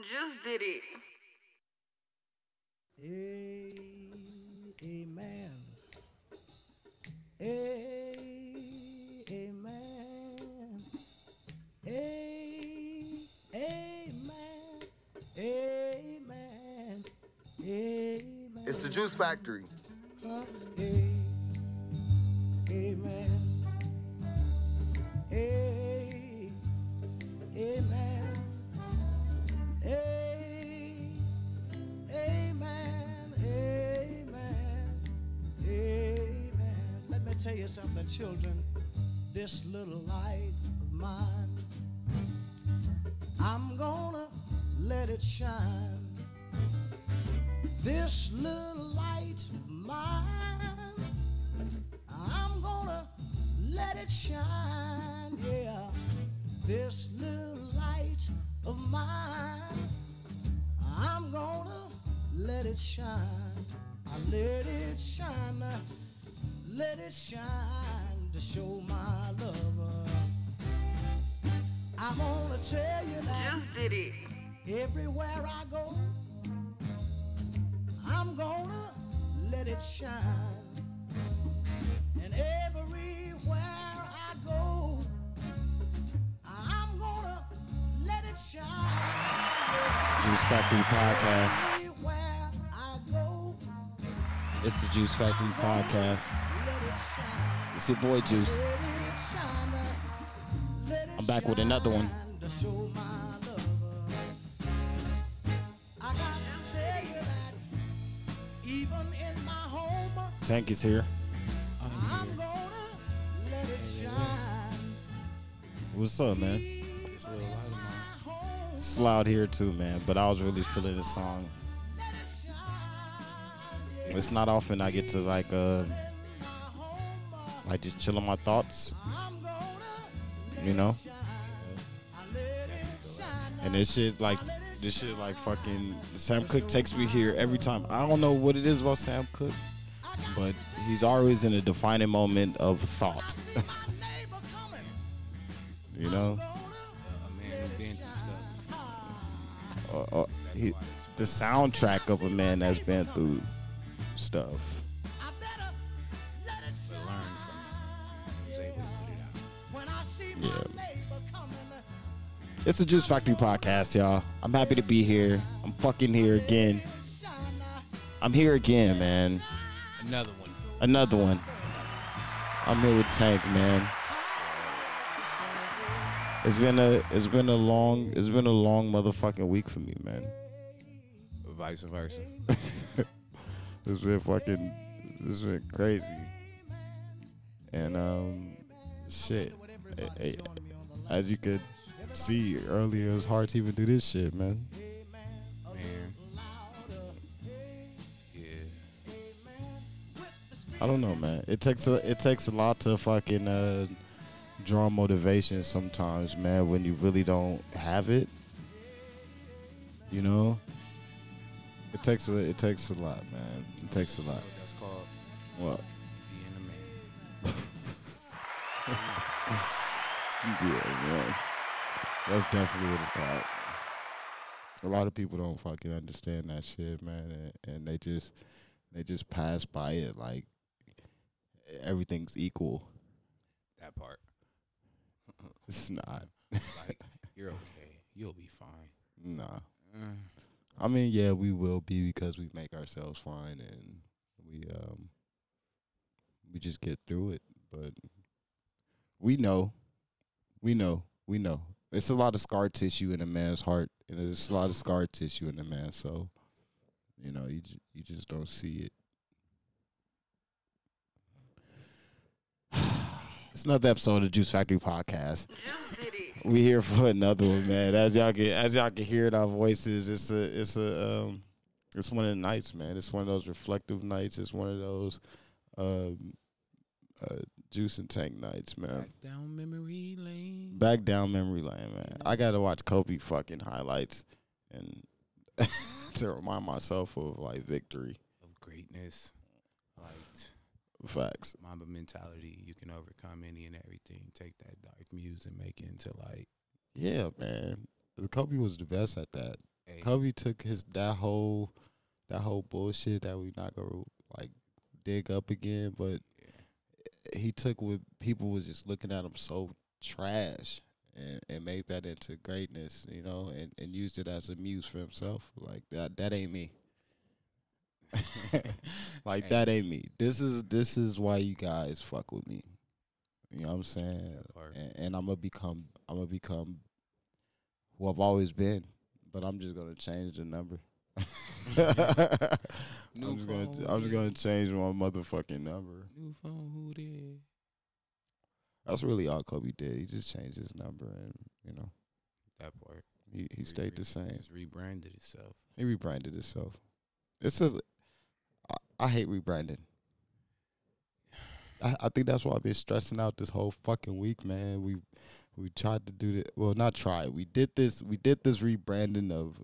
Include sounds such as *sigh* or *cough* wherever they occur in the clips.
Just did it. Amen. Amen. Amen. Amen. Amen. It's the Juice Factory. Amen. Amen. Tell you something, children. This little light of mine, I'm gonna let it shine. This little light of mine, I'm gonna let it shine. Yeah, this little light of mine, I'm gonna let it shine. I let it shine, let it shine to show my lover. I'm gonna tell you that Just did it. everywhere I go, I'm gonna let it shine. And everywhere I go, I'm gonna let it shine. Juice Factory Podcast. Everywhere I go, It's the Juice Factory Podcast. It's your boy Juice. I'm back with another one. Tank is here. What's up, man? Light of It's loud here too, man. But I was really feeling the song. It's not often I get to like uh like just chill on my thoughts, you know. I. And this shit like this shit like fucking Sam Cooke takes me here every time. I don't know what it is about Sam Cooke, but he's always in a defining moment of thought. *laughs* You know, uh, uh, he, the soundtrack of a man that's been through stuff. It's the Juice Factory podcast, y'all. I'm happy to be here. I'm fucking here again. I'm here again, man. Another one. Another one. I'm here with Tank, man. It's been a it's been a long it's been a long motherfucking week for me, man. Vice versa. *laughs* It's been fucking it's been crazy. And um shit. As you could see earlier, it was hard to even do this shit, man. Man. Yeah. I don't know, man. It takes a it takes a lot to fucking uh, draw motivation sometimes, man. When you really don't have it, you know. It takes a it takes a lot, man. It takes a lot. What that's called What? being a man. *laughs* Yeah, man. That's definitely what it's called. A lot of people don't fucking understand that shit, man, and, and they just they just pass by it like everything's equal. That part. *laughs* It's not. Like, you're okay. You'll be fine. Nah. Uh, I mean, yeah, we will be because we make ourselves fine and we um we just get through it. But we know, we know, we know. It's a lot of scar tissue in a man's heart, and there's a lot of scar tissue in a man. So, you know, you you just don't see it. *sighs* It's another episode of the Juice Factory Podcast. We here for another one, man. As y'all can as y'all can hear our voices. It's a it's a um it's one of the nights, man. It's one of those reflective nights. It's one of those um uh juice and tank nights, man. back down memory lane. Back down memory lane, man. I gotta watch Kobe fucking highlights and *laughs* to remind myself of like victory. Of greatness. Like Facts. Mamba mentality. You can overcome any and everything. Take that dark muse and make it into light. Yeah, man. Kobe was the best at that. Hey, Kobe took his that whole that whole bullshit that we not gonna like dig up again, but he took what people was just looking at him so trash and, and made that into greatness, you know, and, and used it as a muse for himself. Like that that ain't me. *laughs* like Hey. that ain't me. This is this is why you guys fuck with me. You know what I'm saying? and, and I'm gonna become I'm gonna become who I've always been, but I'm just gonna change the number. *laughs* New I'm just gonna I'm just gonna change my motherfucking number. New phone, who did? That's really all Kobe did. He just changed his number, and you know That part. he he Re- stayed re- the same. Just rebranded itself. He rebranded himself. It's a I, I hate rebranding. I, I think that's why I've been stressing out this whole fucking week, man. We we tried to do it. Well, not try. We did this. We did this rebranding of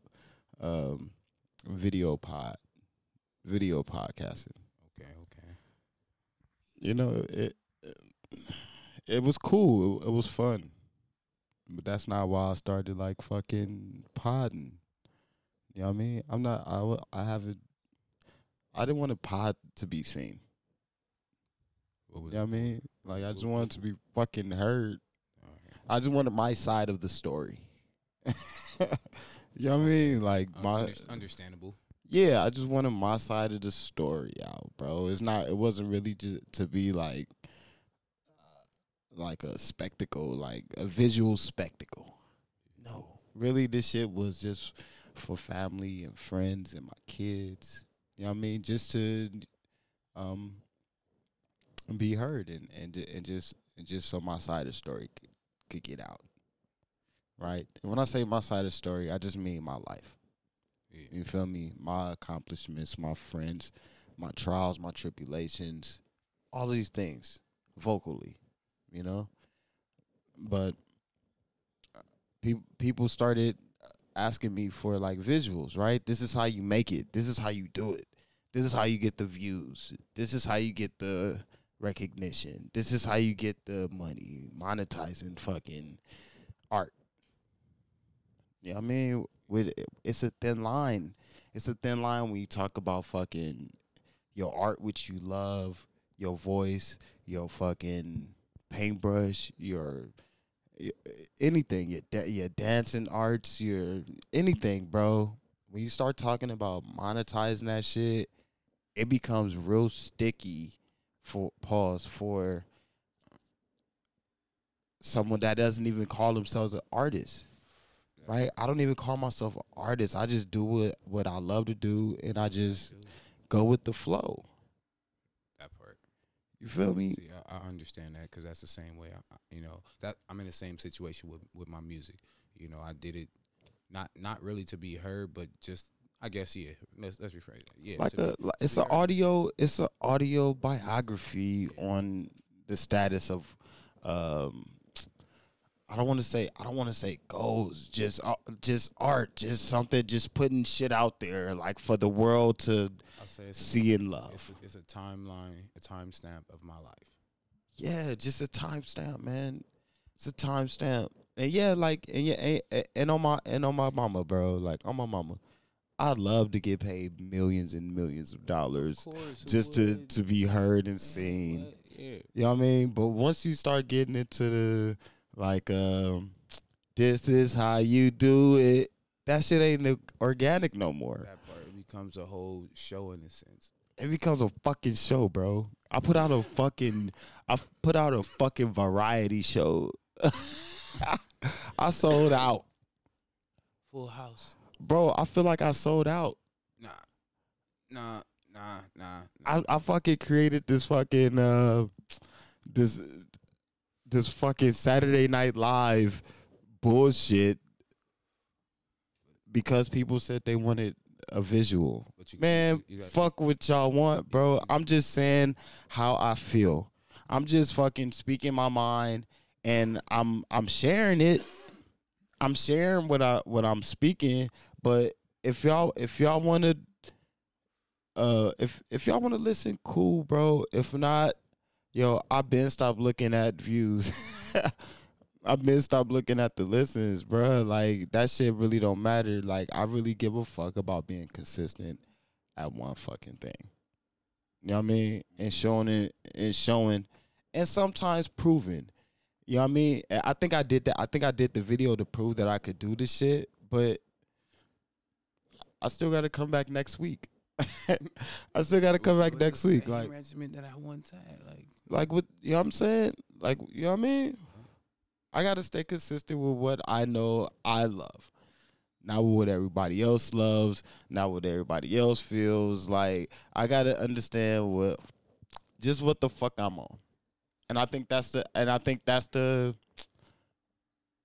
um video pod, video podcasting. Okay, okay. You know, it it was cool. It, it was fun, but that's not why I started like fucking podding. You know what I mean? I'm not. I I haven't. I didn't want a pod to be seen. What You know what I mean? Like I just wanted to be fucking heard. I just wanted my side of the story. *laughs* you know what I mean? Like Un- my understandable. yeah, I just wanted my side of the story out, bro. It's not. It wasn't really just to be like, like a spectacle, like a visual spectacle. No, really, this shit was just for family and friends and my kids. You know what I mean? Just to, um, be heard and and and just and just so my side of the story could, could get out. Right. And when I say my side of the story, I just mean my life. Yeah. You feel me? My accomplishments, my friends, my trials, my tribulations, all these things vocally, you know? But uh, pe- people started uh, asking me for like visuals, right? This is how you make it. This is how you do it. This is how you get the views. This is how you get the recognition. This is how you get the money monetizing fucking art. You know what I mean? With it's a thin line. It's a thin line when you talk about fucking your art which you love, your voice, your fucking paintbrush, your, your anything, your da- your dancing arts, your anything, bro. When you start talking about monetizing that shit, it becomes real sticky for pause for someone that doesn't even call themselves an artist right? I don't even call myself an artist. I just do what what I love to do, and I just go with the flow. that part. You feel me? See, I, I understand that because that's the same way. I, you know, that I'm in the same situation with with my music. You know, I did it not not really to be heard, but just I guess yeah. Let's let's rephrase that. Yeah, like a be- it's an audio it's an audio biography Yeah. on the status of um I don't want to say I don't want to say goals just uh, just art just something just putting shit out there like for the world to I say a, see and love. it's a, it's a timeline, a timestamp of my life. Yeah, just a timestamp, man. It's a timestamp. And yeah, like and yeah, and, and- on my and on my mama, bro. Like on my mama. I'd love to get paid millions and millions of dollars course, just to to be heard and seen. Yeah, You know what I mean? But once you start getting into the like um this is how you do it, that shit ain't organic no more. that part it becomes a whole show in a sense. It becomes a fucking show, bro. I put out a fucking I put out a fucking variety show. *laughs* I sold out. Full House. Bro, I feel like I sold out. Nah, nah, nah, nah. nah. I, I fucking created this fucking uh this this fucking Saturday Night Live bullshit because people said they wanted a visual. You- Man, you got- fuck what y'all want, bro. I'm just saying how I feel. I'm just fucking speaking my mind and I'm I'm sharing it. I'm sharing what I what I'm speaking, but if y'all if y'all want to uh if if y'all want to listen cool, bro. If not, yo, I've been stopped looking at views. *laughs* I've been stop looking at the listens, bro. Like that shit really don't matter. Like I really give a fuck about being consistent at one fucking thing. You know what I mean? And showing it and showing and sometimes proving. You know what I mean? I think I did that. I think I did the video to prove that I could do this shit, but I still got to come back next week. *laughs* I still got to come back next week. Like regiment that I one time, like like what you know what I'm saying? Like you know what I mean? I gotta stay consistent with what I know I love. Not what everybody else loves, not what everybody else feels. Like I gotta understand what just what the fuck I'm on. And I think that's the and I think that's the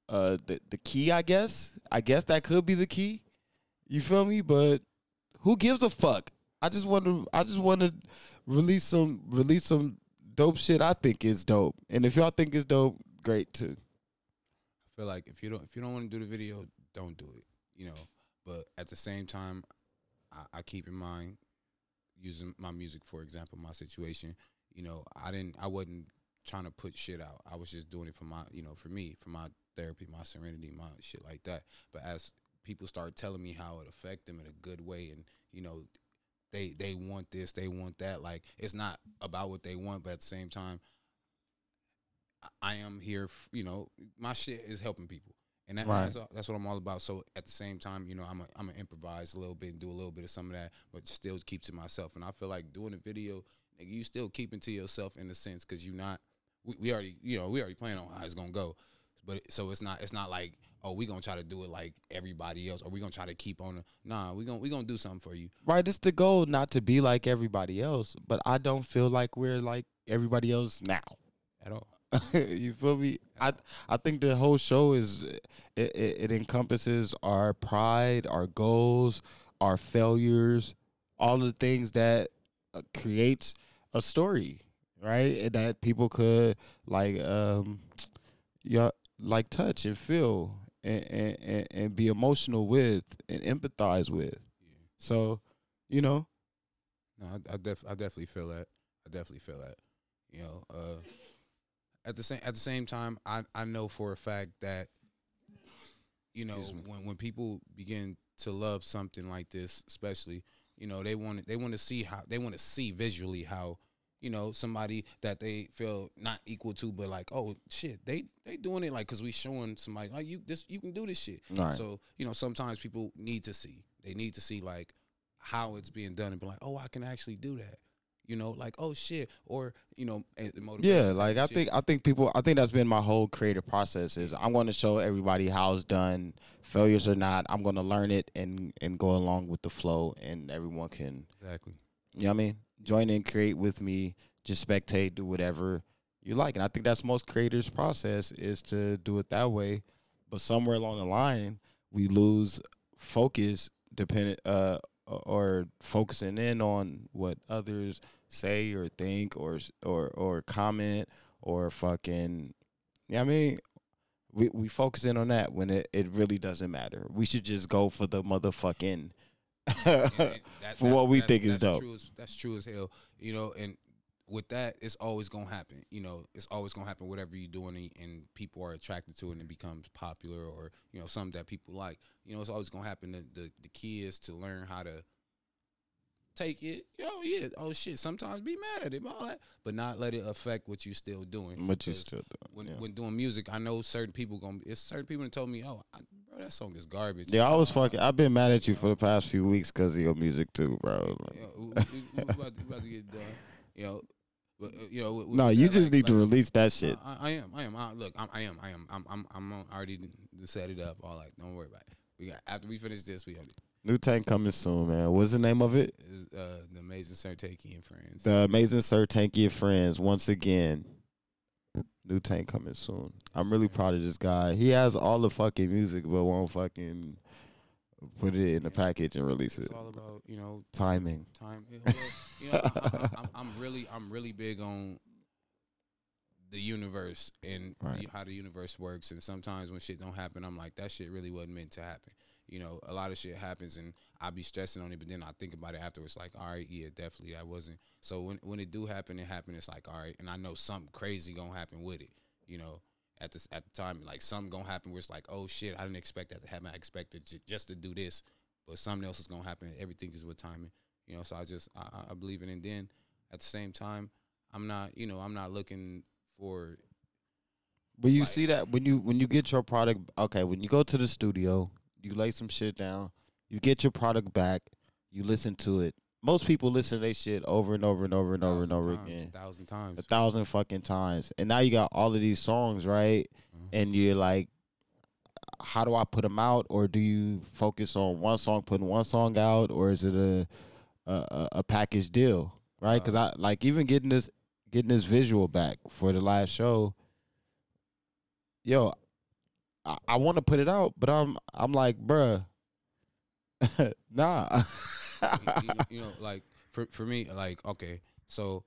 uh the, the key, I guess. I guess that could be the key. You feel me? But who gives a fuck? I just want to I just want to release some release some dope shit I think is dope. And if y'all think it's dope, great too. I feel like if you don't if you don't want to do the video, don't do it. You know, but at the same time, I, I keep in mind using my music for example, my situation. You know, I didn't I wasn't trying to put shit out. I was just doing it for my you know for me for my therapy, my serenity, my shit like that. But as people start telling me how it affect them in a good way, and you know they they want this, they want that. Like it's not about what they want, but at the same time, I am here. You know, my shit is helping people, and that, right. that's, that's what I'm all about. So at the same time, you know, I'm a, I'm gonna improvise a little bit and do a little bit of some of that, but still keep to myself. And I feel like doing a video, nigga, you still keeping to yourself in a sense because you're not. We, we already, you know, we already plan on how it's gonna go, but so it's not. It's not like oh, we gonna try to do it like everybody else, or we gonna try to keep on. Nah, we gonna we gonna do something for you. Right, it's the goal not to be like everybody else, but I don't feel like we're like everybody else now at all. *laughs* you feel me? I I think the whole show is it, it, it encompasses our pride, our goals, our failures, all the things that uh, creates a story, right? And that people could like um yeah like touch and feel and, and, and, be emotional with and empathize with. Yeah. So, you know. No, I, I, def, I definitely feel that. I definitely feel that. You know, uh, at the same at the same time, I, I know for a fact that, you know, when when people begin to love something like this, especially, you know, they want they want to see how they want to see visually how you know somebody that they feel not equal to but like oh shit they they doing it like because we showing somebody like you this you can do this shit. Right. so you know sometimes people need to see. They need to see like how it's being done and be like oh i can actually do that. You know like oh shit or you know yeah like i shit. think i think people i think that's been my whole creative process is i'm going to show everybody how it's done failures or not. I'm going to learn it and and go along with the flow and everyone can exactly. You know what i mean join in, create with me, just spectate, do whatever you like. And I think that's most creators' process is to do it that way. But somewhere along the line, we lose focus, dependent uh, or focusing in on what others say or think or or or comment or fucking. Yeah, you know I mean, we we focus in on that when it, it really doesn't matter. We should just go for the motherfucking that, *laughs* for what we think is dope. True as, that's true as hell. You know, and with that, it's always gonna happen. You know, it's always gonna happen. Whatever you're doing, and people are attracted to it, and it becomes popular, or you know, something that people like. You know, it's always gonna happen. The the, the key is to learn how to take it. Yo, yeah. Oh shit. Sometimes be mad at it, all that, but not let it affect what you still doing. What you still doing? When yeah. when doing music, I know certain people gonna. It's certain people that told me, oh, I, bro, that song is garbage. Yeah, I was fucking. I've been mad at you for the past few weeks because of your music too, bro. Like. You know, we, we, we, about to, about to get done. You know. But, uh, you know, no, you just like, need like, to release that shit. I, I am, I am. I, look, I'm, I am, I am. I'm, I'm, I'm already set it up. All like, don't worry about it. We got after we finish this, we. New tank coming soon, man. What's the name of it? uh, the Amazing Sir Tanky and Friends. The Amazing Sir Tanky and Friends. Once again, new tank coming soon. I'm really proud of this guy. He has all the fucking music, but won't fucking put it in the package and release it. It's all about you know timing. Time. You know, I, I'm, I'm really, I'm really big on the universe and right. how the universe works. And sometimes when shit don't happen, I'm like, that shit really wasn't meant to happen you know, a lot of shit happens and I'll be stressing on it, but then I think about it afterwards, like, all right, yeah, definitely that wasn't. So when when it do happen, it happen. It's like, all right, and I know something crazy gonna happen with it, you know, at this at the time, like something gonna happen where it's like, oh shit, I didn't expect that to happen. I expected j- just to do this, but something else is gonna happen. Everything is with timing, you know. So I just I, I- believe in it. And then at the same time, I'm not, you know, I'm not looking for But you Like- see that when you when you get your product, okay, when you go to the studio, you lay some shit down, you get your product back, you listen to it. Most people listen to their shit over and over and over and over and over times, again, thousand times. a thousand fucking times. And now you got all of these songs, right? Mhm. And you're like, how do I put them out? Or do you focus on one song, putting one song out, or is it a a, a- a package deal, right? Because I like even getting this getting this visual back for the last show. Yo, I, I want to put it out, but I'm I'm like, bruh, *laughs* nah. you, *laughs* you know, like for for me, like okay, so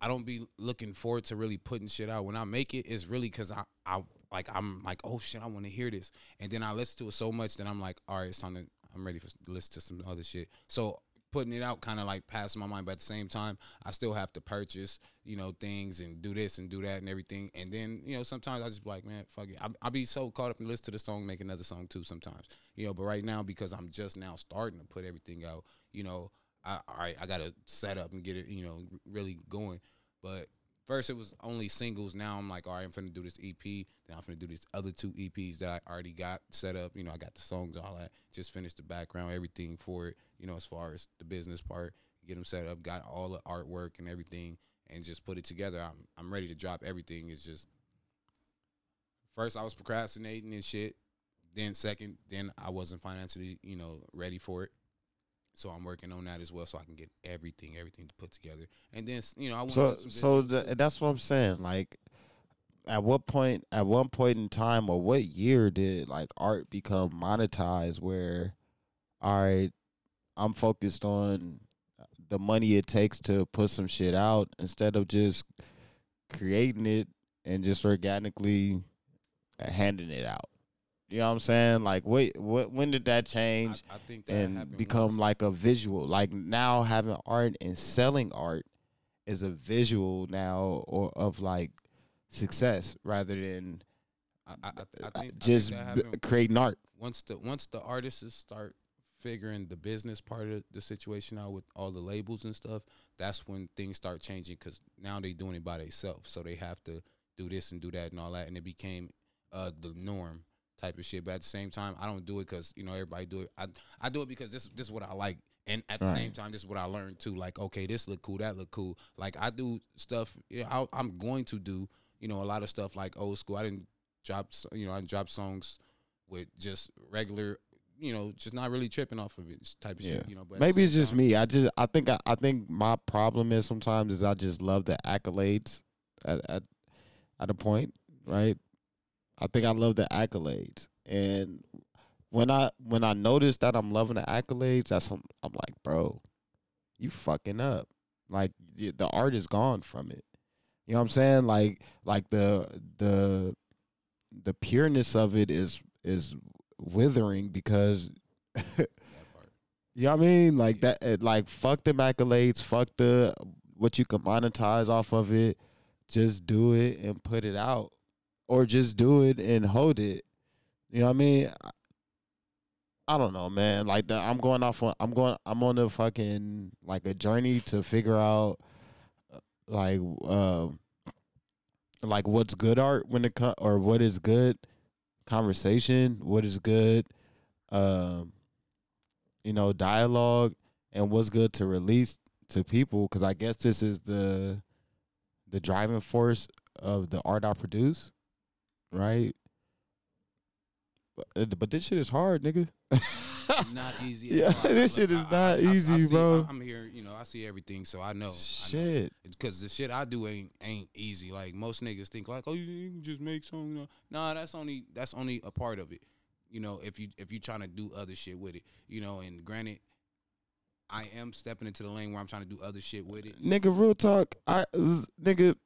I don't be looking forward to really putting shit out. When I make it, it's really because I I like I'm like oh shit, I want to hear this, and then I listen to it so much that I'm like, all right, it's time to I'm ready for to listen to some other shit. So putting it out kind of like passing my mind, but at the same time, I still have to purchase you know things and do this and do that and everything. And then you know sometimes I just be like, man, fuck it. I I be so caught up and listen to the song, make another song too sometimes. You know, but right now because I'm just now starting to put everything out, you know, I all right, I gotta set up and get it, you know, really going. But first it was only singles. Now I'm like, all right, I'm finna do this EP. Then I'm finna do these other two EPs that I already got set up. You know, I got the songs, all that. Just finished the background, everything for it. You know, as far as the business part, get them set up, got all the artwork and everything, and just put it together. I'm I'm ready to drop everything. It's just first I was procrastinating and shit. Then second, then I wasn't financially, you know, ready for it. So I'm working on that as well, so I can get everything, everything to put together. And then you know, I want so so the, that's what I'm saying. Like, at what point, at one point in time, or what year did like art become monetized? Where, all right, I'm focused on the money it takes to put some shit out instead of just creating it and just organically handing it out. You know what I'm saying? Like, wait, what? When did that change? I, I think that and become once. like a visual. Like now having art and selling art is a visual now or of like success rather than I, I, I, think just I think that b- happened creating art. once the once the artists start figuring the business part of the situation out with all the labels and stuff, that's when things start changing because now they doing it by themselves, so they have to do this and do that and all that, and it became uh, the norm type of shit. But at the same time, I don't do it because you know everybody do it. I I do it because this this is what I like. And at the Right. same time, this is what I learned too. Like, okay, this look cool, that look cool. Like, I do stuff. You know, I, I'm going to do, you know, a lot of stuff like old school. I didn't drop, you know, I drop songs with just regular, you know, just not really tripping off of it type of Yeah. shit. You know, but Maybe it's just time- me. I just I think I, I think my problem is sometimes is I just love the accolades at at at a point, right? I think I love the accolades. And when I when I notice that I'm loving the accolades, that's I'm, I'm like, bro, you fucking up. Like the, the art is gone from it. You know what I'm saying? Like like the the the pureness of it is is withering because *laughs* you know what I mean? Like that, it, like fuck the accolades, fuck the what you can monetize off of it. Just do it and put it out, or just do it and hold it. You know what I mean? I, I don't know, man. Like the, I'm going off on, I'm going, I'm on a fucking like a journey to figure out, uh, like, uh, like what's good art when it comes, or what is good conversation, what is good, um you know, dialogue and what's good to release to people because I guess this is the the driving force of the art I produce, right? But, uh, but this shit is hard, nigga. *laughs* *laughs* not easy. Yeah, all. This shit is I- not I- easy, see- bro. I'm here, you know, I see everything, so I know. Shit. Because the shit I do ain't ain't easy. Like most niggas think, like, oh, you, you can just make songs. No, Nah, that's only that's only a part of it. You know, if you if you trying to do other shit with it, you know, and granted, I am stepping into the lane where I'm trying to do other shit with it. Nigga, real talk. I nigga,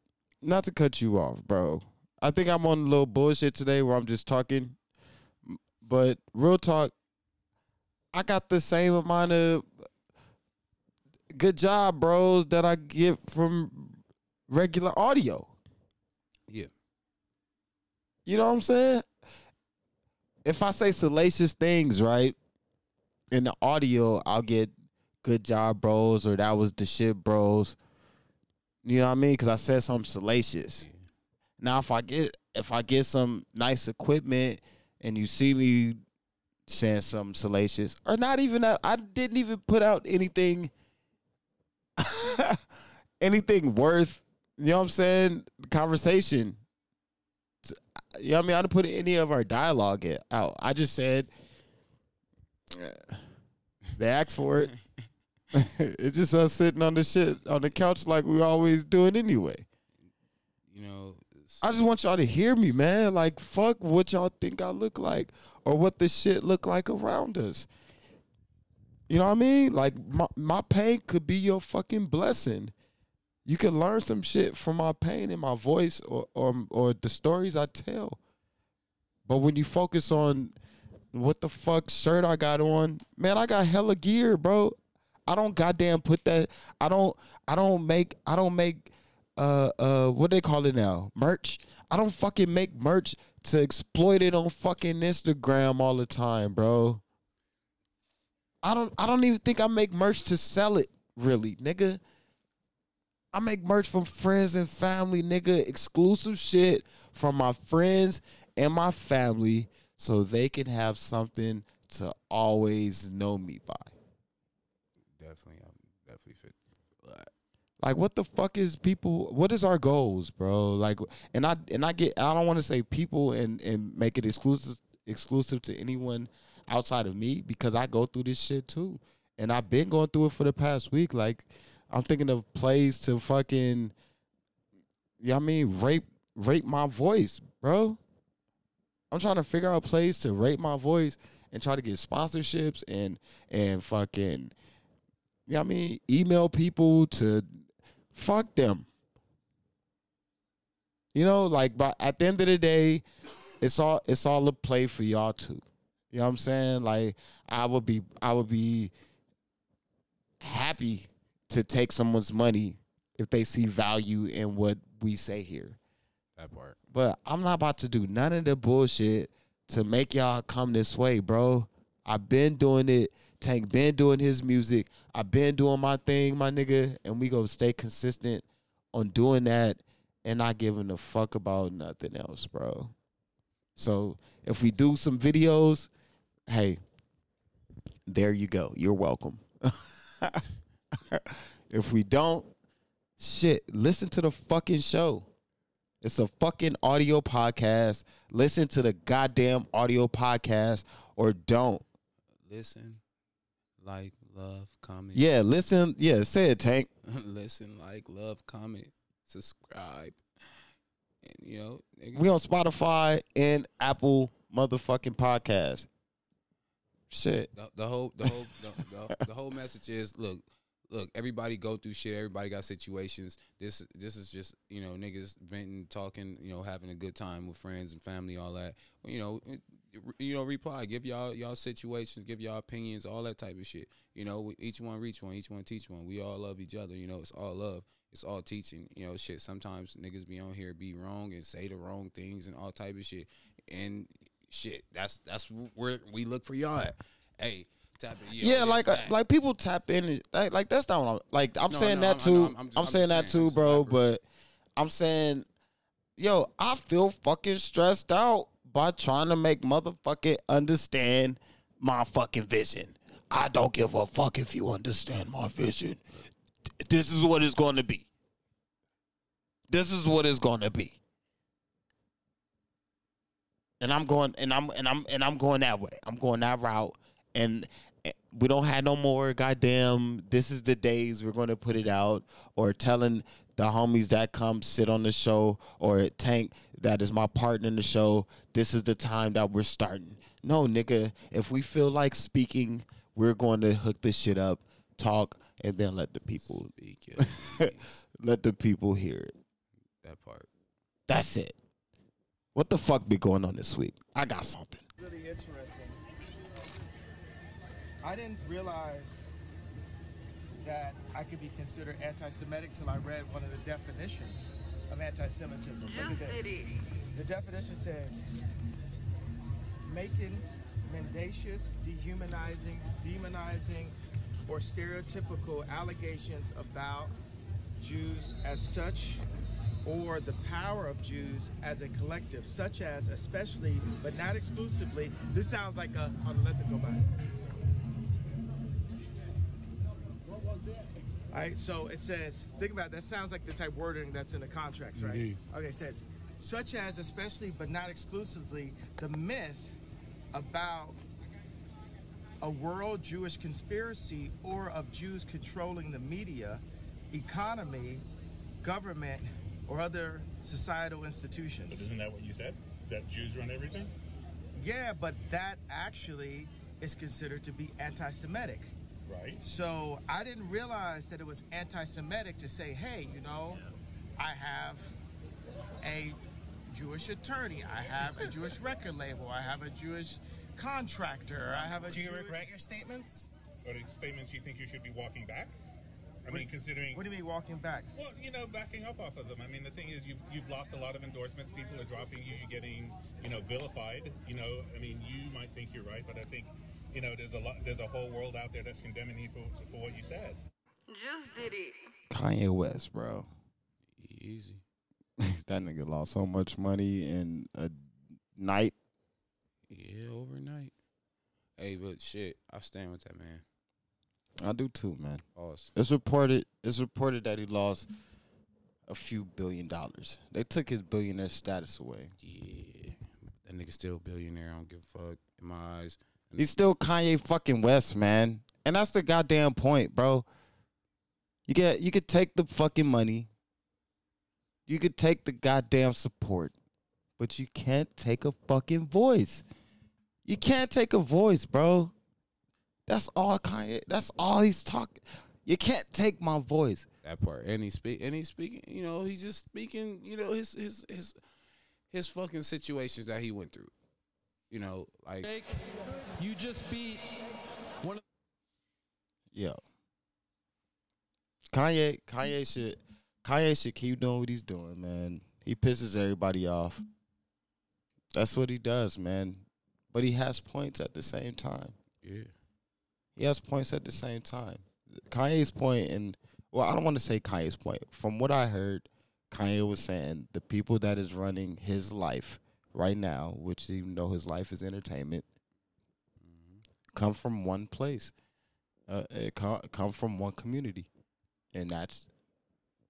not to cut you off, bro. I think I'm on a little bullshit today where I'm just talking. But real talk, I got the same amount of good job, bros, that I get from regular audio. Yeah. You know what I'm saying? If I say salacious things, right, in the audio, I'll get good job, bros, or that was the shit, bros. You know what I mean? Because I said something salacious. Now, if I get if I get some nice equipment and you see me saying something salacious, or not even that, I didn't even put out anything, *laughs* anything worth. You know what I'm saying? Conversation. You know what I mean? I didn't put any of our dialogue out. I just said they asked for it. *laughs* it's just us sitting on the shit on the couch like we always doing anyway. You know, I just want y'all to hear me, man. Like, fuck what y'all think I look like or what the shit look like around us. You know what I mean? Like, my, my pain could be your fucking blessing. You could learn some shit from my pain and my voice or, or, or the stories I tell. But when you focus on what the fuck shirt I got on, man, I got hella gear, bro. I don't goddamn put that. I don't. I don't make. I don't make. Uh, uh, what they call it now? Merch. I don't fucking make merch to exploit it on fucking Instagram all the time, bro. I don't. I don't even think I make merch to sell it, really, nigga. I make merch from friends and family, nigga. Exclusive shit from my friends and my family, so they can have something to always know me by. definitely, I'm definitely fit. Like what the fuck is people what is our goals, bro? Like and I and I get I don't want to say people and and make it exclusive exclusive to anyone outside of me because I go through this shit too. And I've been going through it for the past week. Like I'm thinking of plays to fucking you know I mean, rape rape my voice, bro. I'm trying to figure out plays to rape my voice and try to get sponsorships and and fucking you know I mean, email people to fuck them. You know, like but at the end of the day, it's all it's all a play for y'all too. You know what I'm saying? Like I would be I would be happy to take someone's money if they see value in what we say here. That part. But I'm not about to do none of the bullshit to make y'all come this way, bro. I've been doing it. Tank been doing his music. I've been doing my thing, my nigga, and we gonna stay consistent on doing that and not giving a fuck about nothing else, bro. So if we do some videos, hey, there you go. You're welcome. *laughs* if we don't, shit, listen to the fucking show. It's a fucking audio podcast. Listen to the goddamn audio podcast or don't. Listen, like, love, comment. Yeah, listen. Yeah, say it, Tank. *laughs* Listen, like, love, comment, subscribe, and you know, nigga, We on Spotify and Apple motherfucking podcast. Shit. the, the whole the whole the, the, the whole message is look look everybody go through shit everybody got situations this this is just you know niggas venting talking you know having a good time with friends and family all that you know you know reply give y'all y'all situations give y'all opinions all that type of shit you know we- each one reach one each one teach one we all love each other you know it's all love it's all teaching you know shit sometimes niggas be on here be wrong and say the wrong things and all type of shit and shit that's that's where we look for y'all at hey tap it yo, yeah, like uh, like people tap in. Like, like that's not what I'm like. I'm No, saying no, that I'm- too. I'm- I'm just- I'm, saying that too, bro. But I'm saying, yo, I feel fucking stressed out by trying to make motherfucking understand my fucking vision. I don't give a fuck if you understand my vision. This is what it's going to be. This is what it's going to be. And I'm going and I'm and I'm and I'm going that way. I'm going that route and eh, we don't have no more goddamn this is the days we're going to put it out or telling the homies that come sit on the show or tank that is my partner in the show. This is the time that we're starting. No nigga if we feel like speaking we're going to hook this shit up talk and then let the people Speak your *laughs* piece. let the people hear it. That part. That's it. What the fuck be going on this week? I got something. Really interesting. I didn't realize that I could be considered anti-Semitic till I read one of the definitions of anti-Semitism. Look at this. The definition says making mendacious, dehumanizing, demonizing, or stereotypical allegations about Jews as such or the power of Jews as a collective, such as especially, but not exclusively. This sounds like a, oh, let go by. All right, so it says, think about it, that sounds like the type wording that's in the contracts, right? Indeed. Okay, it says, such as especially, but not exclusively, the myth about a world Jewish conspiracy or of Jews controlling the media, economy, government, or other societal institutions. But isn't that what you said? That Jews run everything? Yeah, but that actually is considered to be anti Semitic. Right. So I didn't realize that it was anti Semitic to say, hey, you know, I have a Jewish attorney, I have a Jewish *laughs* record label, I have a Jewish contractor, I have a Do you Jewish- regret your statements? Are the statements you think you should be walking back? I mean, considering. What do you mean walking back? Well, you know, backing up off of them. I mean, the thing is, you've, you've lost a lot of endorsements. People are dropping you. You're getting, you know, vilified. You know, I mean, you might think you're right, but I think, you know, there's a lot, there's a whole world out there that's condemning you for, for what you said. Just did it. Kanye West, bro. Easy. *laughs* that nigga lost so much money in a night. Yeah, overnight. Hey, but shit, I stand with that man. I do too, man. Pause. It's reported. It's reported that he lost a few billion dollars. They took his billionaire status away. Yeah, that nigga still a billionaire. I don't give a fuck in my eyes. He's still Kanye fucking West, man. And that's the goddamn point, bro. You get you could take the fucking money. You could take the goddamn support. But you can't take a fucking voice. You can't take a voice, bro. That's all Kanye. That's all he's talking. You can't take my voice. that part. And he's speak and he's speaking, you know, he's just speaking, you know, his his his his fucking situations that he went through. You know, like Jake, you just beat one of Yo. Kanye, Kanye should, Kanye should keep doing what he's doing, man. He pisses everybody off. That's what he does, man. But he has points at the same time. yeah. He has points at the same time. Kanye's point, and well, I don't want to say Kanye's point. From what I heard, Kanye was saying the people that is running his life right now, which even though his life is entertainment, come from one place. Uh, it come, come from one community, and that's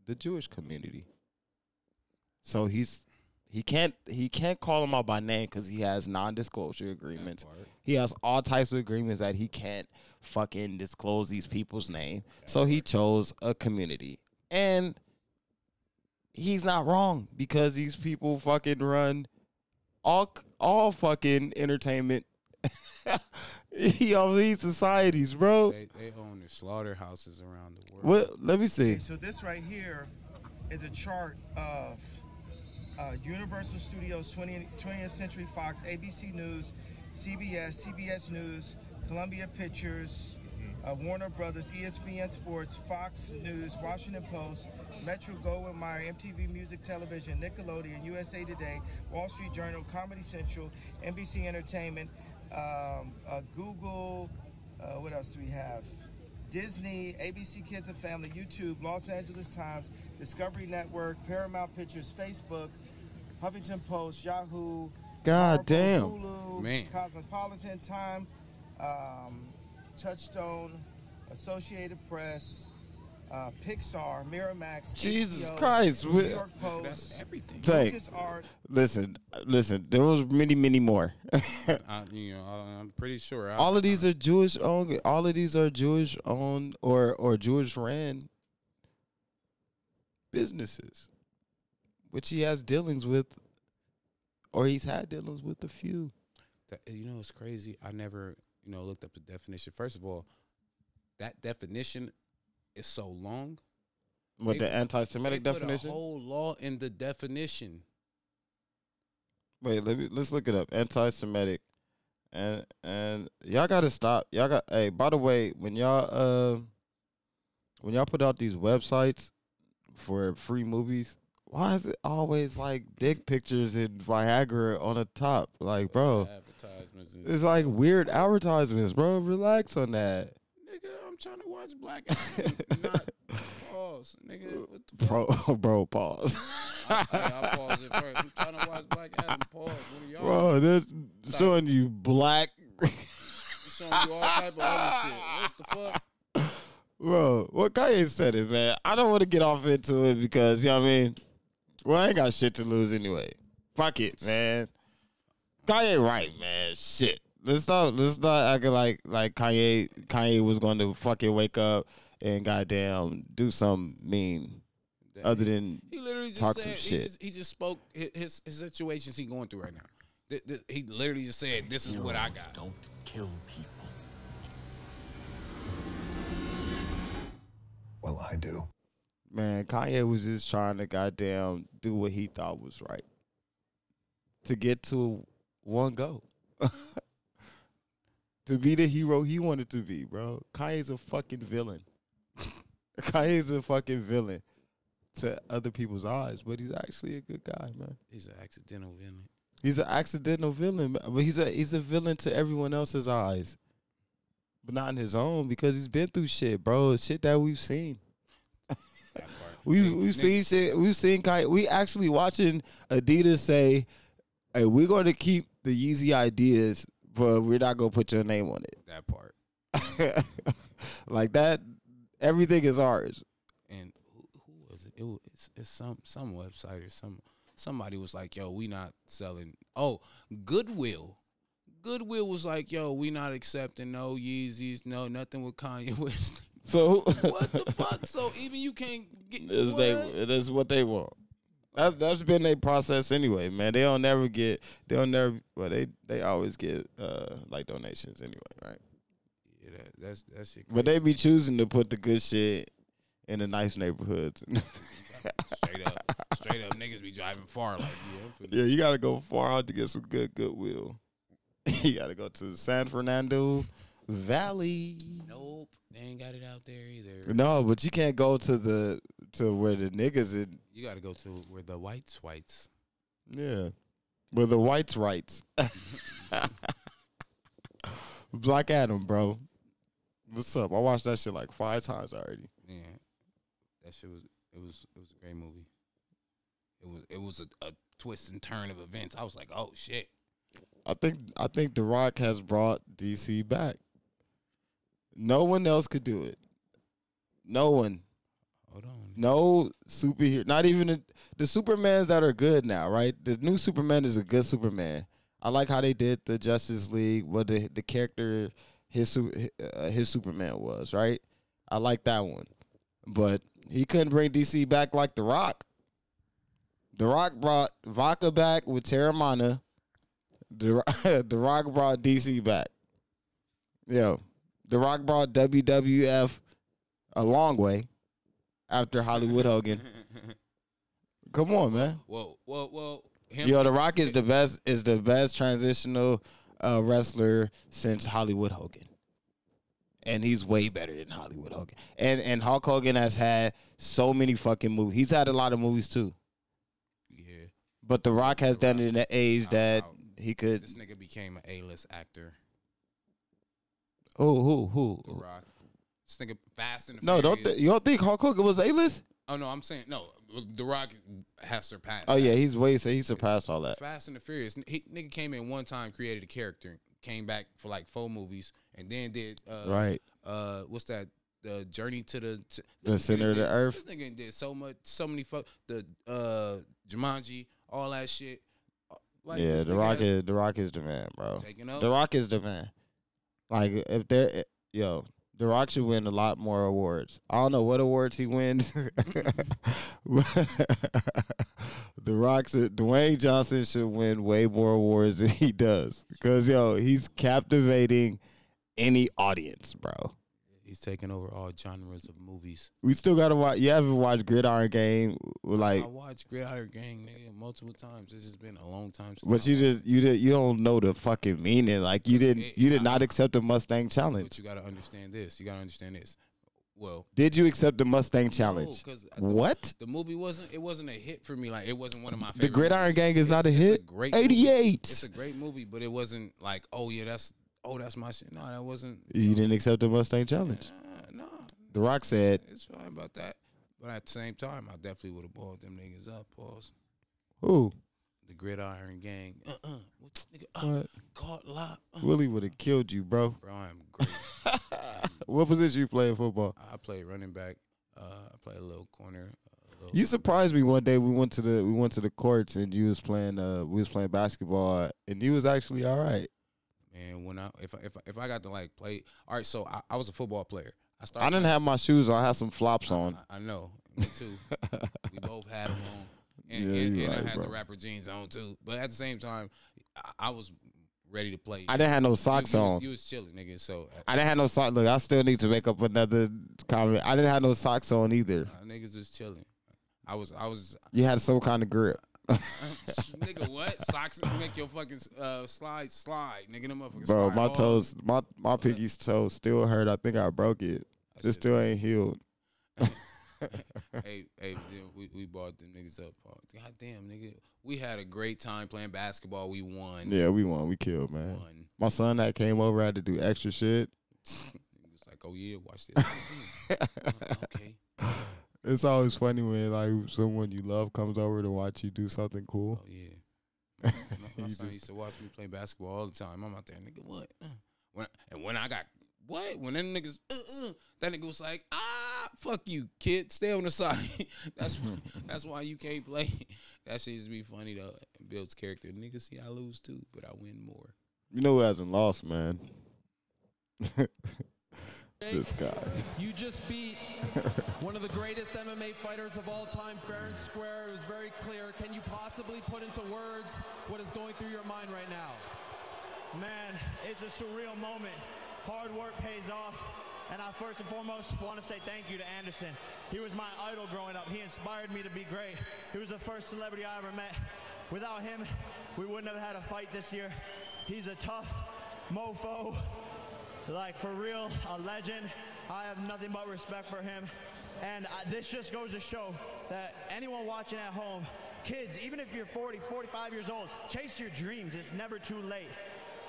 the Jewish community. So he's he can't he can't call them out by name because he has non-disclosure agreements. He has all types of agreements that he can't fucking disclose these people's name. So he chose a community. And he's not wrong because these people fucking run all all fucking entertainment *laughs* you know, these societies, bro. They they own the slaughterhouses around the world. What let me see. Okay, so this right here is a chart of uh, Universal Studios, 20, 20th Century Fox, ABC News, CBS, CBS News, Columbia Pictures, uh, Warner Brothers, ESPN Sports, Fox News, Washington Post, Metro Goldwyn Mayer, MTV Music Television, Nickelodeon, USA Today, Wall Street Journal, Comedy Central, NBC Entertainment, um, uh, Google. Uh, what else do we have? Disney, ABC Kids and Family, YouTube, Los Angeles Times, Discovery Network, Paramount Pictures, Facebook, Huffington Post, Yahoo, God Marvel, damn. Hulu, Man. Cosmopolitan, Time, um, Touchstone, Associated Press, uh, Pixar, Miramax, Jesus HBO, Christ, New what- York That's Post, everything. Tank. Art. Listen, listen. There was many, many more. *laughs* I, you know, I, I'm pretty sure. I, all of these are Jewish owned. All of these are Jewish owned or or Jewish ran businesses, which he has dealings with, or he's had dealings with a few. That, you know, it's crazy. I never, you know, looked up the definition. First of all, that definition is so long. What They- the anti-Semitic definition? whole law in the definition. Wait, let me let's look it up. Anti-Semitic, and and y'all gotta stop. Y'all got. Hey, by the way, when y'all uh, when y'all put out these websites for free movies why is it always like dick pictures and Viagra on the top? Like, bro, Advertisements. And, it's like weird advertisements, bro. Relax on that, nigga, I'm trying to watch Black Adam. not pause, nigga. What the fuck? bro. *laughs* bro, pause, Hey, *laughs* I'll pause it first. I'm trying to watch Black Adam. Pause. What are y'all? bro. They're showing you black, showing you all type of other shit. What the fuck? bro. What Kanye said it, man. I don't want to get off into it because you know what I mean. Well, I ain't got shit to lose anyway. Fuck it, man. Kanye right, man. Shit. Let's not let's not act like like Kanye Kanye was going to fucking wake up and goddamn do something mean other than He literally just talk said some He, shit. just, he just spoke his, his his situations he going through right now. Th- th- He literally just said, "This is what I got." Don't kill people. Well, I do. man, Kanye was just trying to goddamn do what he thought was right to get to one go. *laughs* to be the hero he wanted to be, bro. Kanye's a fucking villain. *laughs* Kanye's a fucking villain to other people's eyes, but he's actually a good guy, man. He's an accidental villain. He's an accidental villain, but he's a he's a villain to everyone else's eyes, but not in his own because he's been through shit, bro. Shit that we've seen. We Nigga- *laughs* we've seen shit. We've seen Kanye. We actually watching Adidas say, "Hey, we're going to keep the Yeezy ideas, but we're not going to put your name on it. that part. *laughs* like that, everything is ours. And who, who was it? It was it's, it's some some website or some somebody was like, "Yo, we not selling." Oh, Goodwill. Goodwill was like, "Yo, we not accepting no Yeezys, no nothing with Kanye West." So what the fuck? So even you can't get *laughs* they, what? it is what they want. That, that's been their process anyway, man. They don't never get. They don't never. Well, they they always get uh like donations anyway, right? Yeah, that, that's that shit. But they be choosing to put the good shit in the nice neighborhoods. *laughs* straight up, straight up, niggas be driving far like yeah. Yeah, you gotta go far out to get some good goodwill. *laughs* you gotta go to San Fernando Valley. Nope, they ain't got it out there either. No, but you can't go to the to where the niggas in You got to go to where the whites whites. yeah. Where the whites rights. *laughs* Black Adam, bro. What's up? I watched that shit like five times already. Yeah, that shit was it was it was a great movie. It was it was a, a twist and turn of events. I was like, oh shit. I think I think The Rock has brought DC back. No one else could do it. No one. Hold on. No superhero. Not even the, the Supermans that are good now, right? The new Superman is a good Superman. I like how they did the Justice League. What the the character his uh, his Superman was, right? I like that one, but he couldn't bring DC back like The Rock. The Rock brought Vodka back with Teremana. The *laughs* The Rock brought DC back. Yo, The Rock brought WWF a long way after Hollywood Hogan. *laughs* Come on, man. Well, well, well. Him, Yo, The Rock is the best is the best transitional uh, wrestler since Hollywood Hogan. And he's way better than Hollywood Hogan. And and Hulk Hogan has had so many fucking movies. He's had a lot of movies too. Yeah, But The Rock has done it in an age Out, that out. he could this nigga became an A-list actor. Who who who? The Rock. This nigga Fast and the No, don't th- you don't think Hulk Hogan was A list? oh no, I'm saying no. The Rock has surpassed. Oh yeah, he's way so he surpassed all that. Fast and the Furious. He, nigga came in one time, created a character, came back for like four movies, and then did uh, Right. Uh, what's that? The Journey to the to, The center of the did- earth. This nigga did so much, so many fuck the uh Jumanji, all that shit. Uh, Like, yeah, The Rock is The Rock is the man, bro. taken up. The Rock is the man. Like if there, yo, The Rock should win a lot more awards. I don't know what awards he wins. *laughs* the Rock should, Dwayne Johnson should win way more awards than he does because yo, he's captivating any audience, bro. He's taking over all genres of movies. We still gotta watch. You haven't watched Gridiron Gang, like, I watched Gridiron Gang nigga multiple times. This has been a long time since. but you just you did you don't know the fucking meaning. Like you didn't it- you did I- not accept the Mustang challenge. But you gotta understand this. You gotta understand this. well, Did you accept the Mustang challenge? the- what? the movie wasn't. It wasn't a hit for me. Like it wasn't one of my. The Gridiron movies. Gang is It's- not a it's hit. great 88. It's a great movie, but it wasn't like, oh yeah, that's oh that's my shit. No, that wasn't. You didn't accept the Mustang challenge. No, The Rock said, it's fine about that. But at the same time, I definitely would have balled them niggas up. Pause. "Who? The Gridiron Gang. Uh uh Nigga, uh, What? caught lock. Uh. Willie would have killed you, bro." Bro, I am great. *laughs* what position you play in football? I play running back. Uh, I play a little corner. A little You surprised me one day. We went to the we went to the courts and you was playing uh we was playing basketball and you was actually all right. Man. When I if I, if I, if I got to like play, all right. So I, I was a football player. I started. I didn't have my shoes on. I had some flops on. I, know. Me too. *laughs* we both had them on, and, Yeah, and, and right, I had the bro. rapper jeans on too. But at the same time, I, was ready to play. I didn't have no socks you, was- on. You was chilling, nigga. So uh, I didn't have no socks. Look, I still need to make up another comment. I didn't have no socks on either. niggas just chilling. I was I was You had some kind of grip. Nigga. What socks make your fucking uh, slide slide, nigga? Them motherfuckers. Bro, my toes, my my pinky's toe still hurt. I think I broke it. That It still ain't healed. *laughs* hey, hey, we, we bought them niggas up. Oh, God damn, nigga. We had a great time playing basketball. We won. Yeah, we won. We killed, man. Won. My son that came over I had to do extra shit. *laughs* It's like, oh yeah, watch this. *laughs* Uh, okay. It's always funny when like someone you love comes over to watch you do something cool. Oh yeah. *laughs* My, my son just- used to watch me play basketball all the time. I'm out there, nigga. What? Uh, When and when I got what? When them niggas, uh, uh, that nigga was like, ah, fuck you, kid. Stay on the *laughs* side. that's why, that's why you can't play. *laughs* That shit used to be funny though. It builds character. Niggas see I lose too, but I win more. You know who hasn't lost, man? This guy. You just beat one of the greatest MMA fighters of all time, fair and square. It was very clear. Can you possibly put into words what is going through your mind right now? Man, it's a surreal moment. Hard work pays off. And I first and foremost want to say thank you to Anderson. He was my idol growing up. He inspired me to be great. He was the first celebrity I ever met. Without him, we wouldn't have had a fight this year. He's a tough mofo. Like, for real, a legend. I have nothing but respect for him. And uh, this just goes to show that anyone watching at home, kids, even if you're 40, 45 years old, chase your dreams. It's never too late.